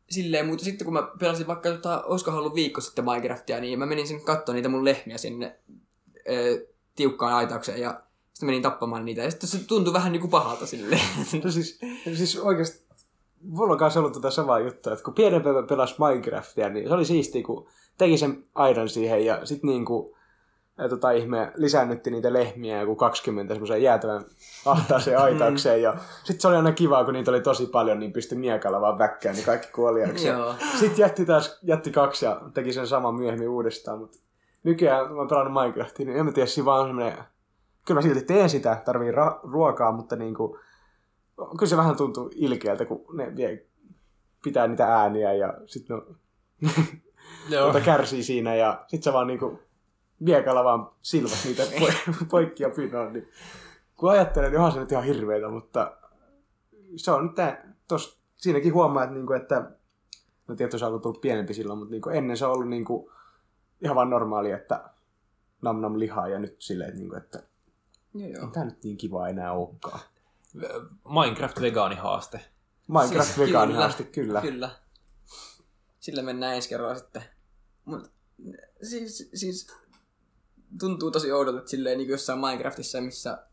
silleen, mutta sitten kun mä pelasin vaikka, tota, olisikohan ollut viikko sitten Minecraftia, niin mä menin sinne katsoa niitä mun lehmiä sinne ö, tiukkaan aitaukseen ja sitten menin tappamaan niitä ja sitten se tuntui vähän niinku pahalta silleen. [laughs] No siis, siis oikeasti, mulla on kanssa ollut tätä samaa juttua, että kun pienempänä pelasi Minecraftia, niin se oli siistiä, kun teki sen aidan siihen ja sitten niinku, tota ihme, lisännytti niitä lehmiä joku 20 semmoiseen jäätävän ahtaaseen [laughs] aitaukseen ja sitten se oli aina kivaa, kun niitä oli tosi paljon, niin pystyi miekalla vaan väkkään, niin kaikki. Joo. Sitten jätti taas, jätti kaksi ja teki sen saman myöhemmin uudestaan, mutta nykyään mä oon pelannut Minecraftia, niin en mä tiedä, siinä vaan on semmoinen, kyllä mä silti teen sitä, tarvii ra- ruokaa, mutta niinku, kyllä se vähän tuntuu ilkeältä, kun ne vie, pitää niitä ääniä ja sitten ne [laughs] Joo. tuota kärsii siinä ja sitten sä vaan niinku miekalla vaan silmät niitä [laughs] po- [laughs] poikki ja pinoon, niin kun ajattelen, niin onhan se nyt ihan hirveetä, mutta se on nyt tää, tos, siinäkin huomaa, että, niinku, että no tietysti se on tullut pienempi silloin, mutta niinku ennen se on ollut niinku ihan vaan normaali, että nam nam lihaa ja nyt silleen, että, niinku, että Joo, ei joo. tää nyt niin kiva enää olekaan. Minecraft vegaanihaaste. Minecraft Siis vegaanihaasti, kyllä. Kyllä. Sillä mennään ensi kerralla sitten. Mut, siis, siis tuntuu tosi oudolta, että silleen niin jossain Minecraftissa, missä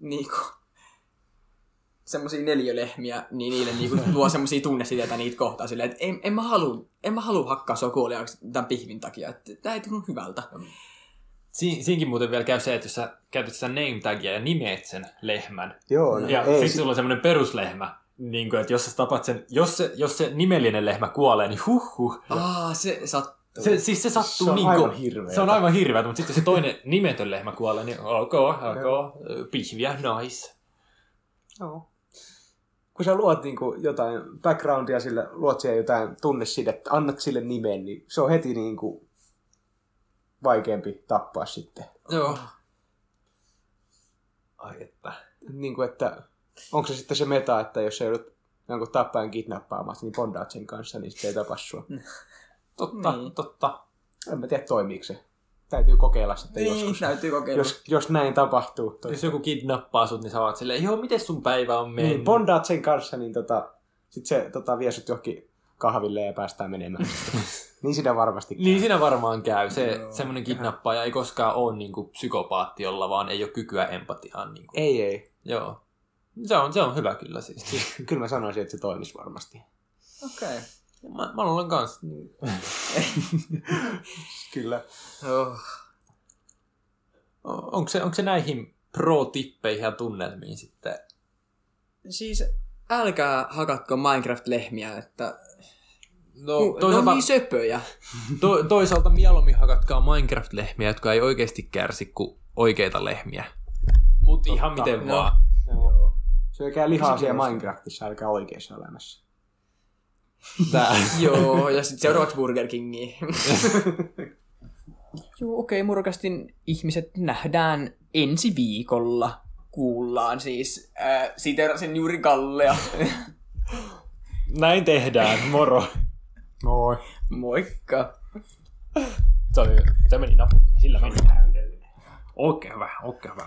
niinku semmosia neljölehmiä, niin niille niinku [laughs] luo semmosia tunnesiteitä niitä kohtaa silleen, että en, en mä halu, en mä halu hakkaa sua kuoliaaksi tämän pihvin takia, että tää ei tunnu hyvältä. Si- siinkin muuten vielä käy se, että jos sä käytät sitä name tagia ja nimeet sen lehmän, Joo, no, ja sitten si- sulla on semmoinen peruslehmä, niin kuin, että jos sä tapat sen, jos se, jos se nimellinen lehmä kuolee, niin huh huh. Aa, se sattuu. Se, siis se sattuu Se on niin aivan kuin, hirveetä. Se on aivan hirveätä, mutta sitten se toinen [laughs] nimetön lehmä kuolee, niin ok, ok, pihviä, nice. Joo. Kun sä luot niinku jotain backgroundia sille, luot siihen jotain tunnesidettä, annat sille nimen, niin se on heti niinku vaikeampi tappaa sitten. Joo. Ai että. Niin kuin, että onko se sitten se meta, että jos sä joudut jonkun tappajan kidnappaamassa, niin bondaat sen kanssa, niin sitten ei tapa sua. [laughs] Totta, Niin. totta. En mä tiedä, toimiiko se. Täytyy kokeilla sitten Niin, joskus. täytyy kokeilla. Jos, jos näin tapahtuu. Jos joku kidnappaa sut, niin sä oot silleen, joo, miten sun päivä on mennyt? Niin, bondaat sen kanssa, niin tota, sit se tota, vie sut johonkin kahville ja päästään menemään. [laughs] niin siinä varmasti käy. Niin siinä varmaan käy. Se, Joo. semmoinen kidnappaaja ei koskaan ole niinku psykopaatti, jolla vaan ei ole kykyä empatiaan. Niinku. Ei, ei. Joo. Se on, se on hyvä kyllä siis. [laughs] Kyllä mä sanoisin, että se toimisi varmasti. Okei. Okay. Mä, mä luulen kans. [laughs] Kyllä. Oh. Onko se, onko se näihin pro-tippeihin ja tunnelmiin sitten? Siis älkää hakatko Minecraft-lehmiä, että No, toisaalta, niin söpöjä. [laughs] to, toisaalta mieluummin hakatkaa Minecraft-lehmiä, jotka ei oikeasti kärsi kuin oikeita lehmiä. Mut ihan miten No. vaan. Joo. Syökää lihaa siellä Minecraftissa, älkää oikeassa elämässä. Tää. [laughs] Joo, ja sitten seuraavaksi Burger Kingi. [laughs] Joo, okei, okay, murkastin ihmiset nähdään ensi viikolla. Kuullaan siis. Äh, siterasin juuri Kallea. Näin tehdään, moro. Moi. Moikka. Se, oli, se meni nappiin, sillä meni. Oikein hyvä, oikein hyvä.